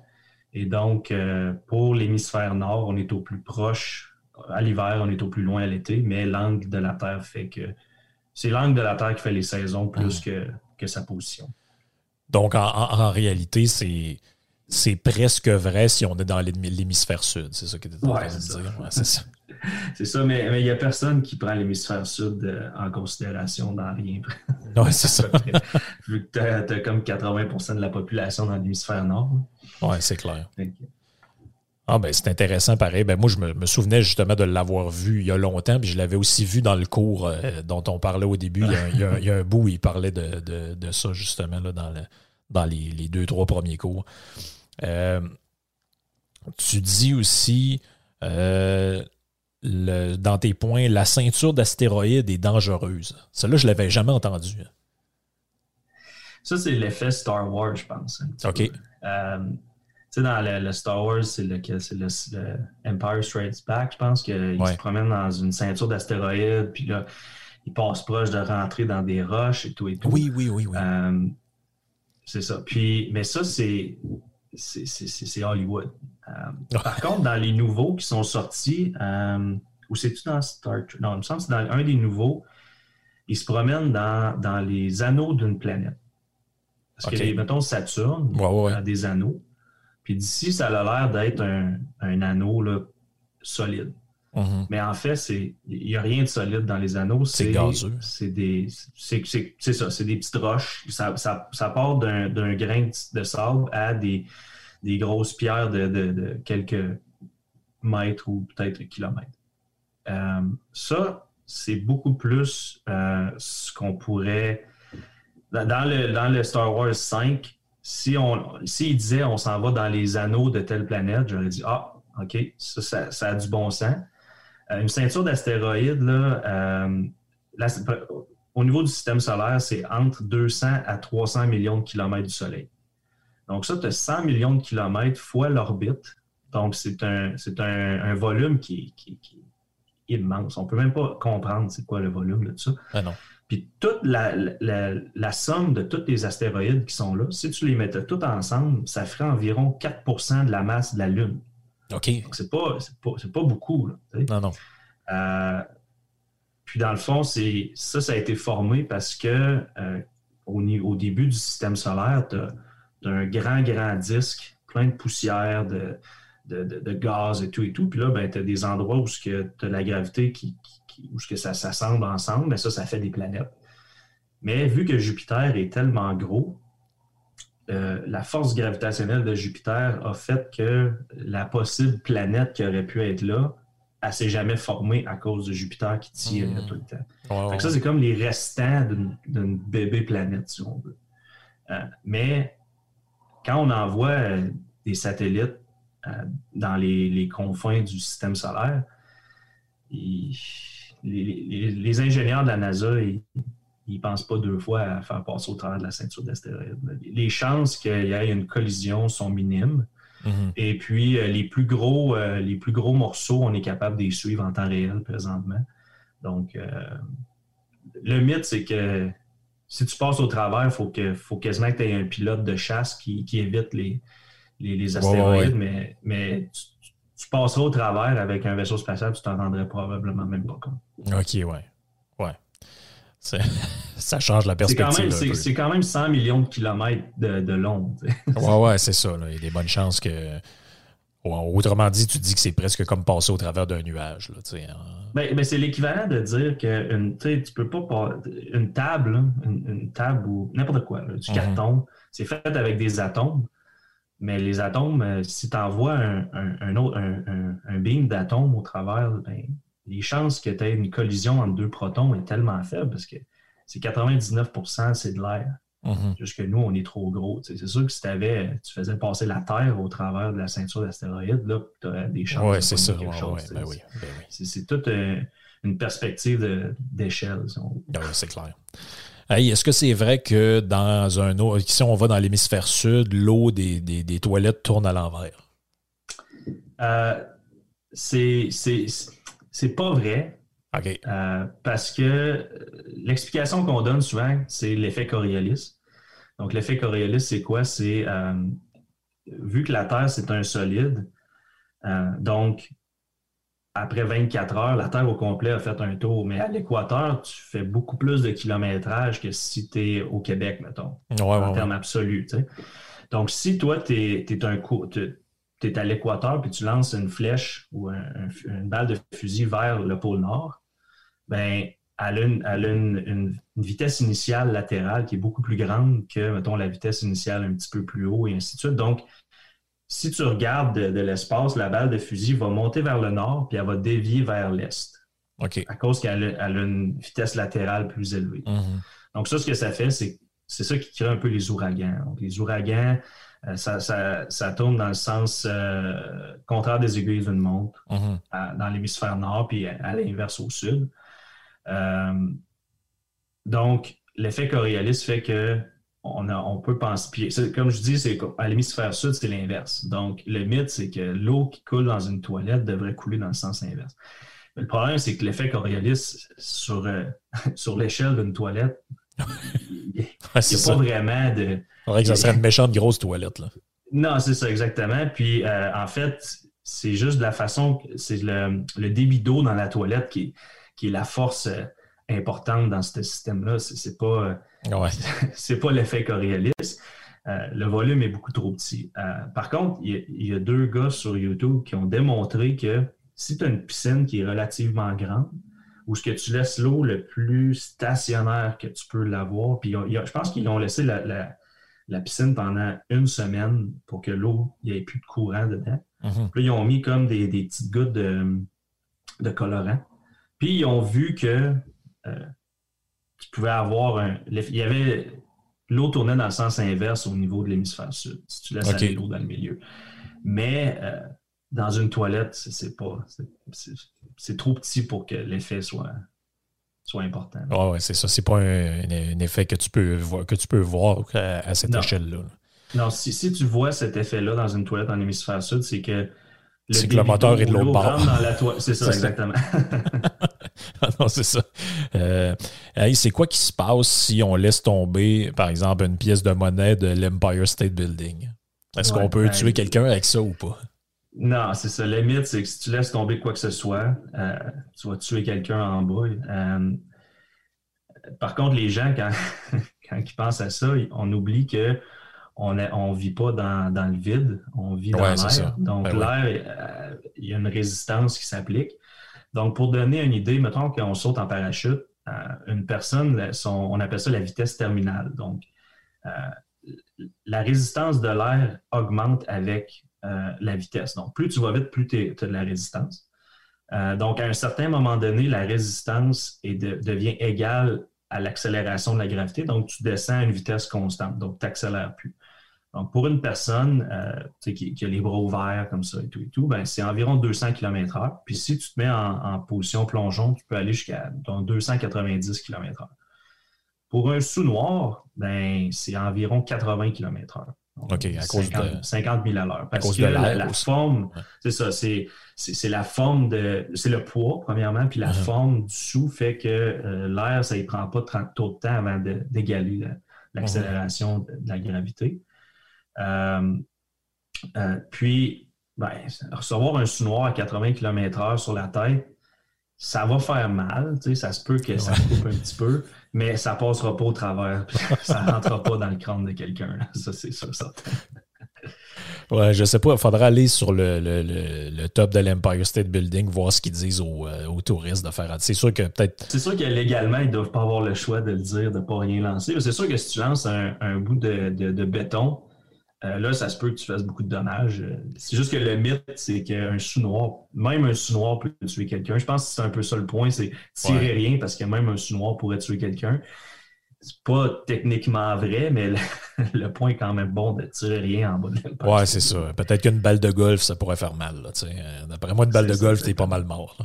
B: Et donc, euh, pour l'hémisphère nord, on est au plus proche. À l'hiver, on est au plus loin à l'été, mais l'angle de la Terre fait que c'est l'angle de la Terre qui fait les saisons plus que, que sa position.
A: Donc, en, réalité, c'est. C'est presque vrai si on est dans l'hémisphère sud. C'est ça que tu es en train de dire.
B: c'est ça. c'est ça, mais il n'y a personne qui prend l'hémisphère sud euh, en considération dans rien.
A: Oui, c'est ça.
B: Vu que tu as, comme 80% de la population dans l'hémisphère nord.
A: Oui, c'est clair. Ah ben c'est intéressant pareil. Ben moi je me, souvenais justement de l'avoir vu il y a longtemps, puis je l'avais aussi vu dans le cours euh, dont on parlait au début. Il y a, un bout où il parlait de, ça justement là, dans, le, dans les, deux, trois premiers cours. Euh, tu dis aussi euh, dans tes points, la ceinture d'astéroïdes est dangereuse. Celle-là, je ne l'avais jamais entendu.
B: Ça, c'est l'effet Star Wars, je pense.
A: OK
B: sais, dans le, Star Wars, c'est le, le, Empire Strikes Back, je pense qu'il se promène dans une ceinture d'astéroïdes, puis là, il passe proche de rentrer dans des roches et tout et tout.
A: Oui, oui, oui, oui.
B: Euh, c'est ça. Puis, mais ça, c'est c'est Hollywood. Euh, par contre, dans les nouveaux qui sont sortis, euh, ou c'est-tu dans Star Trek? Non, il me semble que c'est dans un des nouveaux, il se promène dans, dans les anneaux d'une planète. Parce que, mettons, Saturne a des anneaux. Puis d'ici, ça a l'air d'être un, un anneau là, solide.
A: Mhm.
B: Mais en fait, il n'y a rien de solide dans les anneaux.
A: C'est gazeux.
B: C'est des. C'est c'est- c'est ça, c'est des petites roches. Ça, ça, ça part d'un d'un grain de, sable à des, des grosses pierres de, de- de quelques mètres ou peut-être kilomètres. Euh, ça, c'est beaucoup plus euh, ce qu'on pourrait. Dans dans le, dans le Star Wars 5, si on s'il disait on s'en va dans les anneaux de telle planète, j'aurais dit Ah, OK, ça, ça, a du bon sens. Euh, une ceinture d'astéroïdes, euh, au niveau du système solaire, c'est entre 200 à 300 millions de kilomètres du Soleil. Donc, ça, tu as 100 millions de kilomètres fois l'orbite. Donc, c'est un, un, volume qui est immense. On ne peut même pas comprendre c'est quoi le volume de ça.
A: Ah non.
B: Puis toute la, la- la somme de tous les astéroïdes qui sont là, si tu les mettais tous ensemble, ça ferait environ 4% de la masse de la Lune.
A: OK.
B: Donc, c'est pas, c'est pas, c'est pas beaucoup. là.
A: Non, non.
B: Euh, puis dans le fond, c'est ça, ça a été formé parce que euh, au, au début du système solaire, tu as, un grand, grand disque, plein de poussière, de, de, de- de gaz et tout et tout. Puis là, ben, tu as des endroits où tu as la gravité qui- où ce que ça s'assemble ensemble, mais ça, ça fait des planètes. Mais vu que Jupiter est tellement gros, euh, la force gravitationnelle de Jupiter a fait que la possible planète qui aurait pu être là, elle s'est jamais formée à cause de Jupiter qui tire
A: Mm.
B: tout le temps. Fait que ça, c'est comme les restants d'une- bébé planète, si on veut. Euh, mais quand on envoie euh, des satellites dans les, les confins du système solaire, ils- les, les- les ingénieurs de la NASA, ils ne pensent pas deux fois à faire passer au travers de la ceinture d'astéroïdes. Les chances qu'il y ait une collision sont minimes.
A: Mhm.
B: Et puis, euh, les, plus gros, euh, les plus gros morceaux, on est capable de les suivre en temps réel présentement. Donc, euh, le mythe, c'est que si tu passes au travers, il faut, que, faut quasiment que tu aies un pilote de chasse qui, qui évite les, les, les astéroïdes,
A: ouais.
B: mais, mais tu, tu passeras au travers avec un vaisseau spatial, tu t'en rendrais probablement même pas compte.
A: OK, ouais. Ouais. Ça change la perspective.
B: c'est, quand même 100 millions de kilomètres de, de long. tu sais.
A: Ouais, ouais, c'est ça. là. Il y a des bonnes chances que. Autrement dit, tu dis que c'est presque comme passer au travers d'un nuage. Là, hein.
B: Ben, ben, c'est l'équivalent de dire que une, tu peux pas pas- une table, une, une table ou n'importe quoi, là, du
A: Mhm.
B: carton, c'est fait avec des atomes. Mais les atomes, euh, si tu envoies un, un, un autre- un- un- un beam d'atomes au travers, ben, les chances que tu aies une collision entre deux protons est tellement faible parce que c'est 99% c'est de l'air.
A: Mhm.
B: Juste que nous, on est trop gros. C'est sûr que si t'avais- tu faisais passer la Terre au travers de la ceinture d'astéroïdes, là, tu aurais des chances.
A: Ouais,
B: de
A: c'est ça.
B: quelque
A: Ouais, ben oui, ben oui.
B: C'est, toute euh, une perspective d'échelle. si
A: ouais, c'est clair. Hey, Est-ce que c'est vrai que dans un autre, si on va dans l'hémisphère sud, l'eau des, des- des toilettes tourne à l'envers?
B: Euh, c'est, pas vrai
A: OK.
B: euh, parce que euh, l'explication qu'on donne souvent, c'est l'effet Coriolis. Donc, l'effet Coriolis, c'est quoi? C'est euh, vu que la Terre, c'est un solide, euh, donc après 24 heures, la Terre au complet a fait un tour, mais à l'équateur, tu fais beaucoup plus de kilométrage que si tu es au Québec, mettons.
A: Ouais,
B: en
A: ouais, ouais.
B: termes absolus. Donc, si toi, tu es, un es à l'équateur puis tu lances une flèche ou un- un- une balle de fusil vers le pôle Nord, ben, elle a, une, elle a une- une- une vitesse initiale latérale qui est beaucoup plus grande que, mettons, la vitesse initiale un petit peu plus haut et ainsi de suite. Donc, si tu regardes de, de l'espace, la balle de fusil va monter vers le nord puis elle va dévier vers l'est
A: OK.
B: à cause qu'elle a, une vitesse latérale plus élevée.
A: Mhm.
B: Donc, ça, ce que ça fait, c'est c'est ça qui crée un peu les ouragans. Donc, les ouragans, euh, ça, ça- ça tourne dans le sens euh, contraire des aiguilles d'une montre,
A: Mhm.
B: à- dans l'hémisphère nord, puis à, à l'inverse au sud. Euh, donc, l'effet Coriolis fait que on, a- on peut penser. Puis, comme je dis, c'est qu'à à l'hémisphère sud, c'est l'inverse. Donc, le mythe, c'est que l'eau qui coule dans une toilette devrait couler dans le sens inverse. Mais le problème, c'est que l'effet Coriolis sur, euh, sur l'échelle d'une toilette, il n'y a
A: ça.
B: pas vraiment de.
A: Il faudrait que ça serait une méchante grosse toilette. Là.
B: Non, c'est ça, exactement. Puis, euh, en fait, c'est juste de la façon, c'est le, le débit d'eau dans la toilette qui, est- qui est la force euh, importante dans ce système-là. C'est c'est pas, euh,
A: Ouais.
B: pas l'effet Coriolis. Euh, le volume est beaucoup trop petit. Euh, par contre, il y, a deux gars sur YouTube qui ont démontré que si tu as une piscine qui est relativement grande, ou ce que tu laisses l'eau le plus stationnaire que tu peux l'avoir, puis je pense qu'ils ont laissé la, piscine pendant une semaine pour que l'eau, il n'y ait plus de courant dedans.
A: Mhm.
B: Puis ils ont mis comme des, petites gouttes de, colorant. Puis ils ont vu que euh, tu pouvais avoir un. Il y avait l'eau tournait dans le sens inverse au niveau de l'hémisphère sud, si tu laisses aller l'eau dans le milieu. Mais euh, dans une toilette, c'est pas. C'est trop petit pour que l'effet soit, soit important.
A: Oui, ouais, c'est ça. C'est pas un, effet que tu peux voir, que tu peux voir à, cette échelle-là.
B: Non, si, si, tu vois cet effet-là dans une toilette en hémisphère sud, c'est que
A: c'est que le moteur est de l'autre bord.
B: C'est ça, exactement.
A: ah non, c'est ça. Euh, c'est quoi qui se passe si on laisse tomber, par exemple, une pièce de monnaie de l'Empire State Building? Est-ce qu'on peut ben, tuer quelqu'un avec ça ou pas?
B: Non, c'est ça. Le mythe, c'est que si tu laisses tomber quoi que ce soit, euh, tu vas tuer quelqu'un en bas. Euh, par contre, les gens, quand, quand ils pensent à ça, on oublie que on ne vit pas dans, le vide, on vit dans l'air. Donc, ben l'air, euh, il y a une résistance qui s'applique. Donc, pour donner une idée, mettons qu'on saute en parachute, euh, une personne, on appelle ça la vitesse terminale. Donc, euh, la résistance de l'air augmente avec la vitesse. Donc, plus tu vas vite, plus tu as de la résistance. donc, à un certain moment donné, la résistance devient égale à l'accélération de la gravité. Donc, tu descends à une vitesse constante. Donc, tu n'accélères plus. Donc, pour une personne euh, qui, a les bras ouverts comme ça et tout et tout, ben, c'est environ 200 km/h. Puis si tu te mets en, position plongeon, tu peux aller jusqu'à 290 km/h. Pour un sous-noir, ben, c'est environ 80 km/h.
A: OK, à 50, cause de...
B: 50 000 à l'heure. Parce que la, forme, c'est ça, c'est, la forme de. C'est le poids, premièrement, puis la uh-huh. forme du sous fait que euh, l'air, ça ne prend pas trop de temps avant d'égaler l'accélération de, la gravité. Euh, euh, puis, ben, recevoir un sous-noir à 80 km/h sur la tête, ça va faire mal. Ça se peut que ça coupe un petit peu, mais ça passera pas au travers. ça ne rentrera pas dans le crâne de quelqu'un. Ça, c'est sûr, certain.
A: Ouais, je sais pas. Il faudra aller sur le, top de l'Empire State Building, voir ce qu'ils disent aux, euh, touristes de faire. C'est sûr que peut-être.
B: C'est sûr que légalement, ils ne doivent pas avoir le choix de le dire, de ne pas rien lancer. C'est sûr que si tu lances un, bout de, béton, euh, là, ça se peut que tu fasses beaucoup de dommages. Euh, c'est juste que le mythe, c'est qu'un sous-noir, même un sous-noir peut tuer quelqu'un. Je pense que c'est un peu ça le point, c'est tirer rien parce que même un sous-noir pourrait tuer quelqu'un. C'est pas techniquement vrai, mais le, point est quand même bon de tirer rien en bas de.
A: Ouais, c'est ça. Peut-être qu'une balle de golf, ça pourrait faire mal. Euh, d'après moi, une balle de golf, t'es pas mal mort.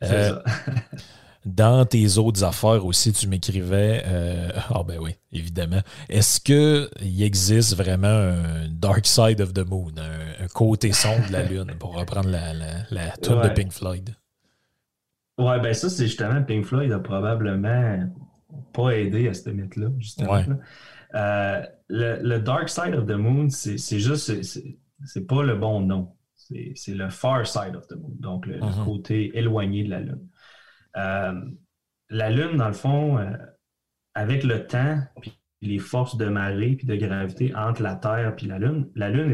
A: C'est ça. Dans tes autres affaires aussi, tu m'écrivais, euh, ah ben oui, évidemment, est-ce qu'il existe vraiment un dark side of the moon, un, côté sombre de la Lune, pour reprendre la, la, la de Pink Floyd?
B: Ouais, ben ça, c'est justement, Pink Floyd a probablement pas aidé à ce mythe-là, justement. Euh, le, dark side of the moon, c'est juste, c'est pas le bon nom. C'est le far side of the moon, donc le mm-hmm. côté éloigné de la Lune. Euh, la Lune, dans le fond, euh, avec le temps, puis les forces de marée puis de gravité entre la Terre et la Lune, la Lune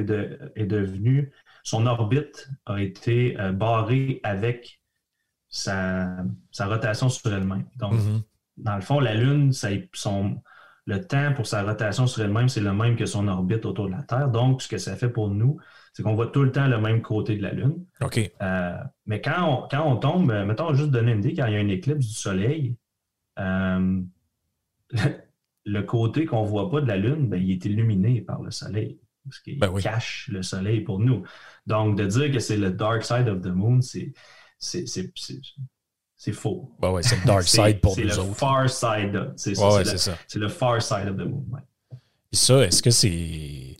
B: est, devenue, son orbite a été euh, barrée avec sa, rotation sur elle-même. Donc, mm-hmm. dans le fond, la Lune, son, le temps pour sa rotation sur elle-même, c'est le même que son orbite autour de la Terre. Donc, ce que ça fait pour nous, c'est qu'on voit tout le temps le même côté de la Lune.
A: OK.
B: Euh, mais quand on, quand on tombe, euh, mettons, juste donner une idée, quand il y a une éclipse du Soleil, euh, le côté qu'on ne voit pas de la Lune, ben, il est illuminé par le Soleil. Parce qu'il ben cache le Soleil pour nous. Donc, de dire que c'est le dark side of the moon, c'est. C'est faux.
A: Ben ouais, c'est le dark side pour nous autres.
B: C'est le far side. C'est C'est le far side of the moon.
A: Et ça, est-ce que c'est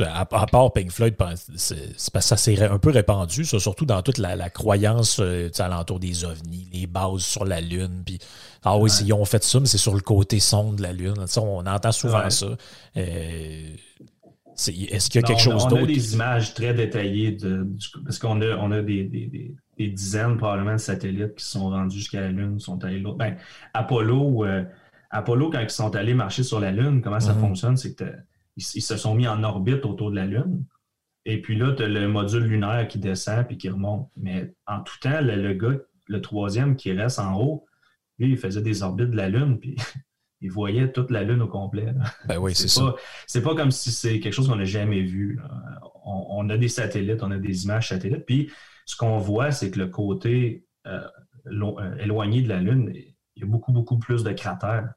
A: à, part Pink Floyd, c'est, ça s'est un peu répandu, surtout dans toute la, croyance euh, alentour des ovnis, les bases sur la Lune. Puis, ah oui, ils ont fait ça, mais c'est sur le côté sombre de la Lune. on entend souvent ça. Euh, est-ce qu'il y a quelque chose d'autre? On
B: a des images très détaillées de, parce qu'on a, on a des, dizaines probablement de satellites qui sont rendus jusqu'à la Lune, sont allés là. Ben, Apollo, euh, Apollo, quand ils sont allés marcher sur la Lune, comment ça
A: Mhm.
B: fonctionne? C'est ils se sont mis en orbite autour de la Lune. Et puis là, tu as le module lunaire qui descend puis qui remonte. Mais en tout temps, le, le gars, le troisième qui reste en haut, lui, il faisait des orbites de la Lune, puis il voyait toute la Lune au complet.
A: Ben oui, c'est ça.
B: pas, c'est pas comme si c'est quelque chose qu'on n'a jamais vu. On, on a des satellites, on a des images satellites. Puis ce qu'on voit, c'est que le côté euh, euh, éloigné de la Lune, il y a beaucoup, beaucoup plus de cratères.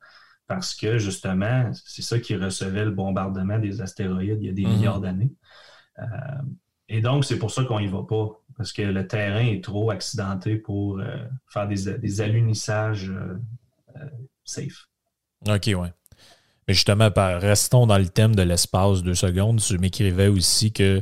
B: Parce que justement, c'est ça qui recevait le bombardement des astéroïdes il y a des
A: Mhm.
B: milliards d'années. Euh, et donc, c'est pour ça qu'on n'y va pas. Parce que le terrain est trop accidenté pour euh, faire des, des alunissages euh, safe.
A: OK, ouais. Mais justement, restons dans le thème de l'espace deux secondes. Tu m'écrivais aussi que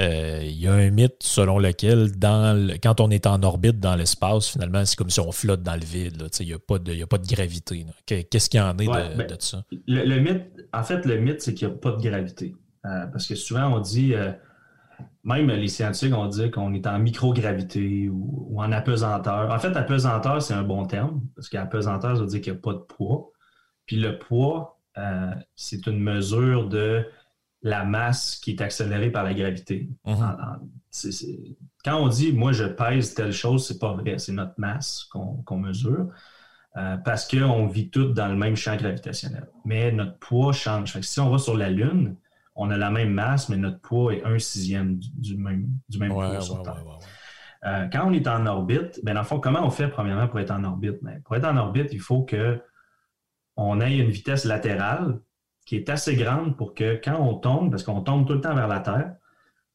A: euh, il y a un mythe selon lequel dans le- quand on est en orbite dans l'espace, finalement, c'est comme si on flotte dans le vide. Il n'y a, pas de- il y a pas de gravité. Qu'est-ce qu'il y en est
B: Ouais,
A: de,
B: ben,
A: de ça?
B: Le, le mythe, en fait, le mythe, c'est qu'il n'y a pas de gravité. Euh, parce que souvent, on dit, euh, même les scientifiques, on dit qu'on est en microgravité ou, ou en apesanteur. En fait, apesanteur, c'est un bon terme, parce qu'apesanteur, ça veut dire qu'il n'y a pas de poids. Puis le poids, euh, c'est une mesure de la masse qui est accélérée par la gravité.
A: Mhm.
B: Quand on dit, moi, je pèse telle chose, c'est pas vrai. C'est notre masse qu'on mesure. Euh, parce qu'on vit tous dans le même champ gravitationnel. Mais notre poids change. Fait que si on va sur la Lune, on a la même masse, mais notre poids est un sixième du, du même, du même
A: Ouais,
B: poids sur
A: ouais,
B: Terre.
A: ouais.
B: Euh, quand on est en orbite, ben dans le fond, comment on fait premièrement pour être en orbite? Ben, pour être en orbite, il faut que on ait une vitesse latérale qui est assez grande pour que quand on tombe, parce qu'on tombe tout le temps vers la Terre,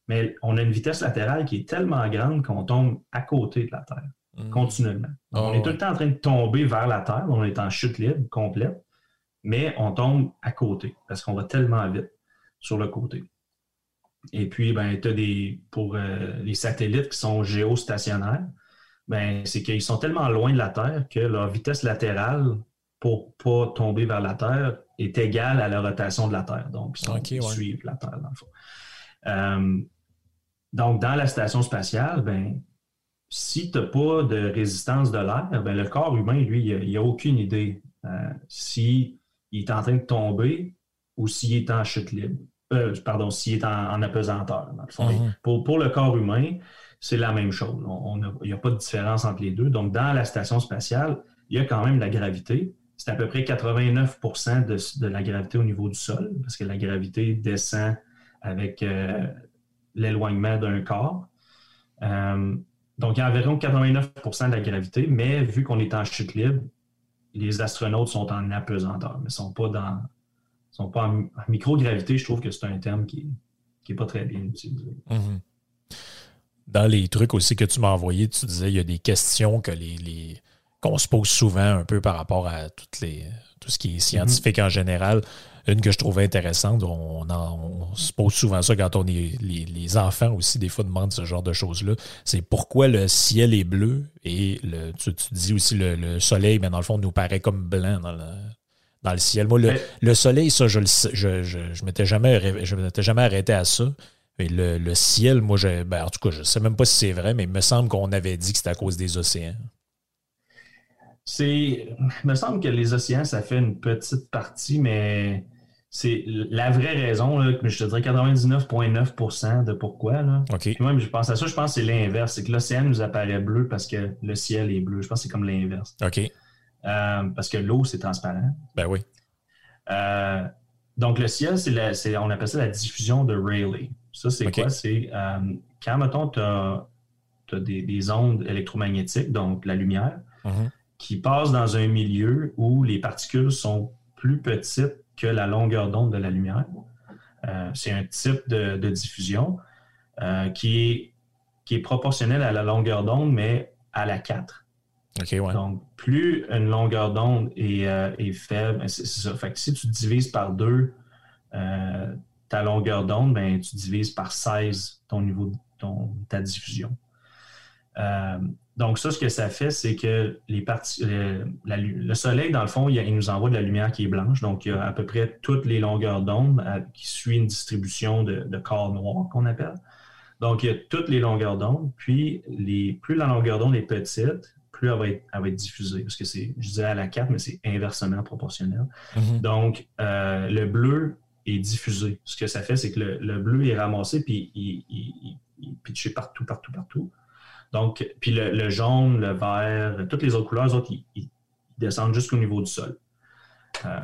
B: mais on a une vitesse latérale qui est tellement grande qu'on tombe à côté de la Terre
A: Mhm.
B: continuellement. Donc,
A: Ah,
B: on est tout
A: ouais.
B: le temps en train de tomber vers la Terre, on est en chute libre complète, mais on tombe à côté parce qu'on va tellement vite sur le côté. Et puis, ben, tu as des, pour euh, les satellites qui sont géostationnaires, ben, c'est qu'ils sont tellement loin de la Terre que leur vitesse latérale pour pas tomber vers la Terre est égale à la rotation de la Terre. Donc, ils, sont-
A: Ok,
B: ils
A: ouais.
B: suivent la Terre, dans le fond. Euh, donc, dans la station spatiale, ben, si tu n'as pas de résistance de l'air, ben, le corps humain, lui, il n'a aucune idée euh, s'il est en train de tomber ou s'il est en chute libre. Euh, pardon, s'il est en, en apesanteur, dans le fond.
A: Mhm.
B: Pour, pour le corps humain, c'est la même chose. Il n'y a pas de différence entre les deux. Donc, dans la station spatiale, il y a quand même la gravité. C'est à peu près 89 de, de la gravité au niveau du sol, parce que la gravité descend avec euh, l'éloignement d'un corps. Euh, donc, il y a environ 89% de la gravité, mais vu qu'on est en chute libre, les astronautes sont en apesanteur, mais ne sont pas dans sont pas en, microgravité. Je trouve que c'est un terme qui n'est pas très bien utilisé.
A: Mhm. Dans les trucs aussi que tu m'as envoyés, tu disais il y a des questions que les- qu'on se pose souvent un peu par rapport à toutes les, tout ce qui est scientifique en général. Une que je trouvais intéressante, on, en- on se pose souvent ça quand on est. Les, les enfants aussi, des fois, demandent ce genre de choses-là. C'est pourquoi le ciel est bleu et le, tu, tu dis aussi le, le soleil, mais dans le fond, nous paraît comme blanc dans le, dans le ciel. Moi, le,
B: Mais-
A: le soleil, ça, je ne je, je, je m'étais jamais, ré- je m'étais jamais arrêté à ça. Mais le, le ciel, moi, je, ben, en tout cas, je ne sais même pas si c'est vrai, mais il me semble qu'on avait dit que c'était à cause des océans.
B: C'est, il me semble que les océans, ça fait une petite partie, mais c'est la vraie raison, là, que je te dirais 99,9% de pourquoi. Là.
A: OK.
B: Puis même, je pense à ça, je pense que c'est l'inverse. C'est que l'océan nous apparaît bleu parce que le ciel est bleu. Je pense que c'est comme l'inverse.
A: OK.
B: Euh, parce que l'eau, c'est transparent.
A: Ben oui.
B: Euh, donc, le ciel, c'est la- c'est- on appelle ça la diffusion de Rayleigh. Ça, c'est quoi? C'est euh, quand, mettons, tu as, des, des ondes électromagnétiques, donc la lumière,
A: Mhm.
B: Qui passent dans un milieu où les particules sont plus petites que la longueur d'onde de la lumière. Euh, c'est un type de, de diffusion euh, qui, est, qui est proportionnel à la longueur d'onde, mais à la 4.
A: OK, ouais.
B: Donc, plus une longueur d'onde est, euh, est faible, ben, c'est ça. Fait que si tu divises par deux euh, ta longueur d'onde, ben, tu divises par 16 ton niveau, de ton, ta diffusion. Donc, ça, ce que ça fait, c'est que les parties, le, la lu- le soleil, dans le fond, il, il nous envoie de la lumière qui est blanche. Donc, il y a à peu près toutes les longueurs d'onde qui suit une distribution de, de corps noirs qu'on appelle. Donc, il y a toutes les longueurs d'onde. Puis, les, plus la longueur d'onde est petite, plus elle va être, elle va être diffusée. Parce que c'est, je disais à la 4, mais c'est inversement proportionnel.
A: Mhm.
B: Donc, euh, le bleu est diffusé. Ce que ça fait, c'est que le, le bleu est ramassé puis il, il, il- il est pitché partout, partout, partout. Donc, puis le, le jaune, le vert, toutes les autres couleurs, les autres, ils, ils descendent jusqu'au niveau du sol. Euh,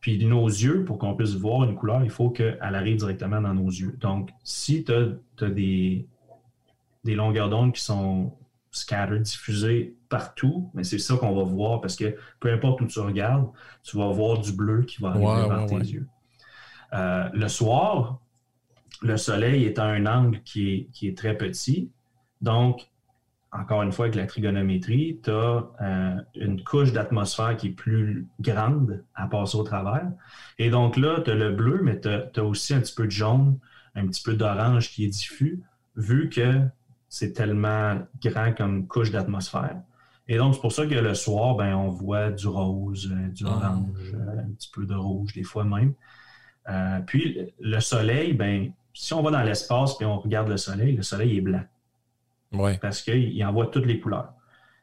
B: puis nos yeux, pour qu'on puisse voir une couleur, il faut qu'elle arrive directement dans nos yeux. Donc, si tu as, des, des longueurs d'onde qui sont scattered, diffusées partout, mais c'est ça qu'on va voir parce que peu importe où tu regardes, tu vas voir du bleu qui va arriver
A: Ouais, ouais,
B: tes
A: ouais.
B: yeux. Euh, le soir, le soleil est à un angle qui est, qui est très petit. Donc, encore une fois, avec la trigonométrie, tu as une couche d'atmosphère qui est plus grande à passer au travers. Et donc là, tu as le bleu, mais tu as, aussi un petit peu de jaune, un petit peu d'orange qui est diffus, vu que c'est tellement grand comme couche d'atmosphère. Et donc, c'est pour ça que le soir, ben, on voit du rose, euh, du
A: Ah.
B: orange, euh, un petit peu de rouge, des fois même. Euh, puis, le soleil, ben, si on va dans l'espace et on regarde le soleil, le soleil est blanc
A: Ouais.
B: parce qu'il envoie toutes les couleurs.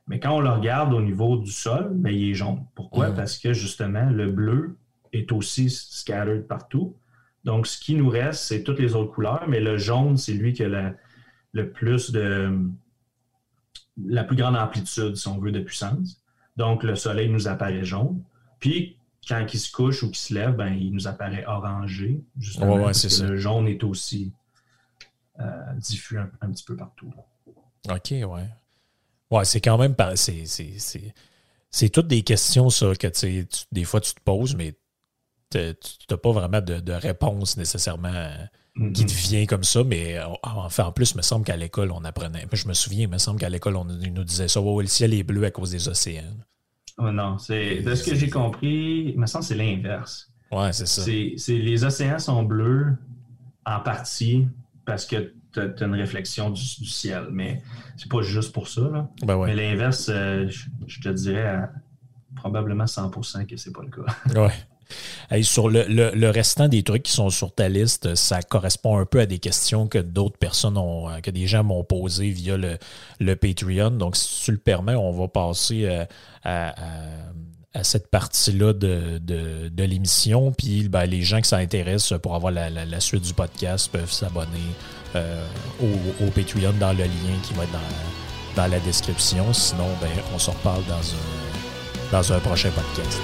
B: Mais quand on le regarde au niveau du sol, ben, il est jaune. Pourquoi?
A: Mhm.
B: Parce que justement, le bleu est aussi scattered partout. Donc, ce qui nous reste, c'est toutes les autres couleurs, mais le jaune, c'est lui qui a la- le plus de. la plus grande amplitude, si on veut, de puissance. Donc, le soleil nous apparaît jaune. Puis, quand il se couche ou qu'il se lève, ben, il nous apparaît orangé, justement.
A: Ouais, ouais,
B: parce
A: c'est
B: que
A: ça.
B: Le jaune est aussi euh, diffus un, un petit peu partout. là.
A: OK, ouais. Ouais, c'est quand même. C'est, c'est, c'est, c'est toutes des questions, ça, que tu des fois tu te poses, mais tu n'as pas vraiment de, de réponse nécessairement euh, qui te vient comme ça. Mais euh, enfin, en plus, il me semble qu'à l'école, on apprenait. Je me souviens, il me semble qu'à l'école, on nous disait ça. Ouais, le ciel est bleu à cause des océans.
B: Oh non, c'est de ce que j'ai compris, il me semble que c'est l'inverse.
A: Ouais, c'est ça.
B: C'est, c'est- les océans sont bleus en partie parce que tu as une réflexion du, du ciel, mais c'est pas juste pour ça. là.
A: Ben ouais.
B: Mais l'inverse, euh, je, je te dirais à probablement 100% que c'est pas le cas.
A: Ouais. Hey, sur le, le- le restant des trucs qui sont sur ta liste, ça correspond un peu à des questions que d'autres personnes ont, euh, que des gens m'ont posées via le, le Patreon. Donc, si tu le permets, on va passer euh, à, à- à cette partie-là de, de- de l'émission. Puis, ben, les gens qui s'intéressent pour avoir la, suite du podcast peuvent s'abonner euh, au, au Patreon dans le lien qui va être dans, dans la description. Sinon, ben, on se reparle dans un, dans un prochain podcast.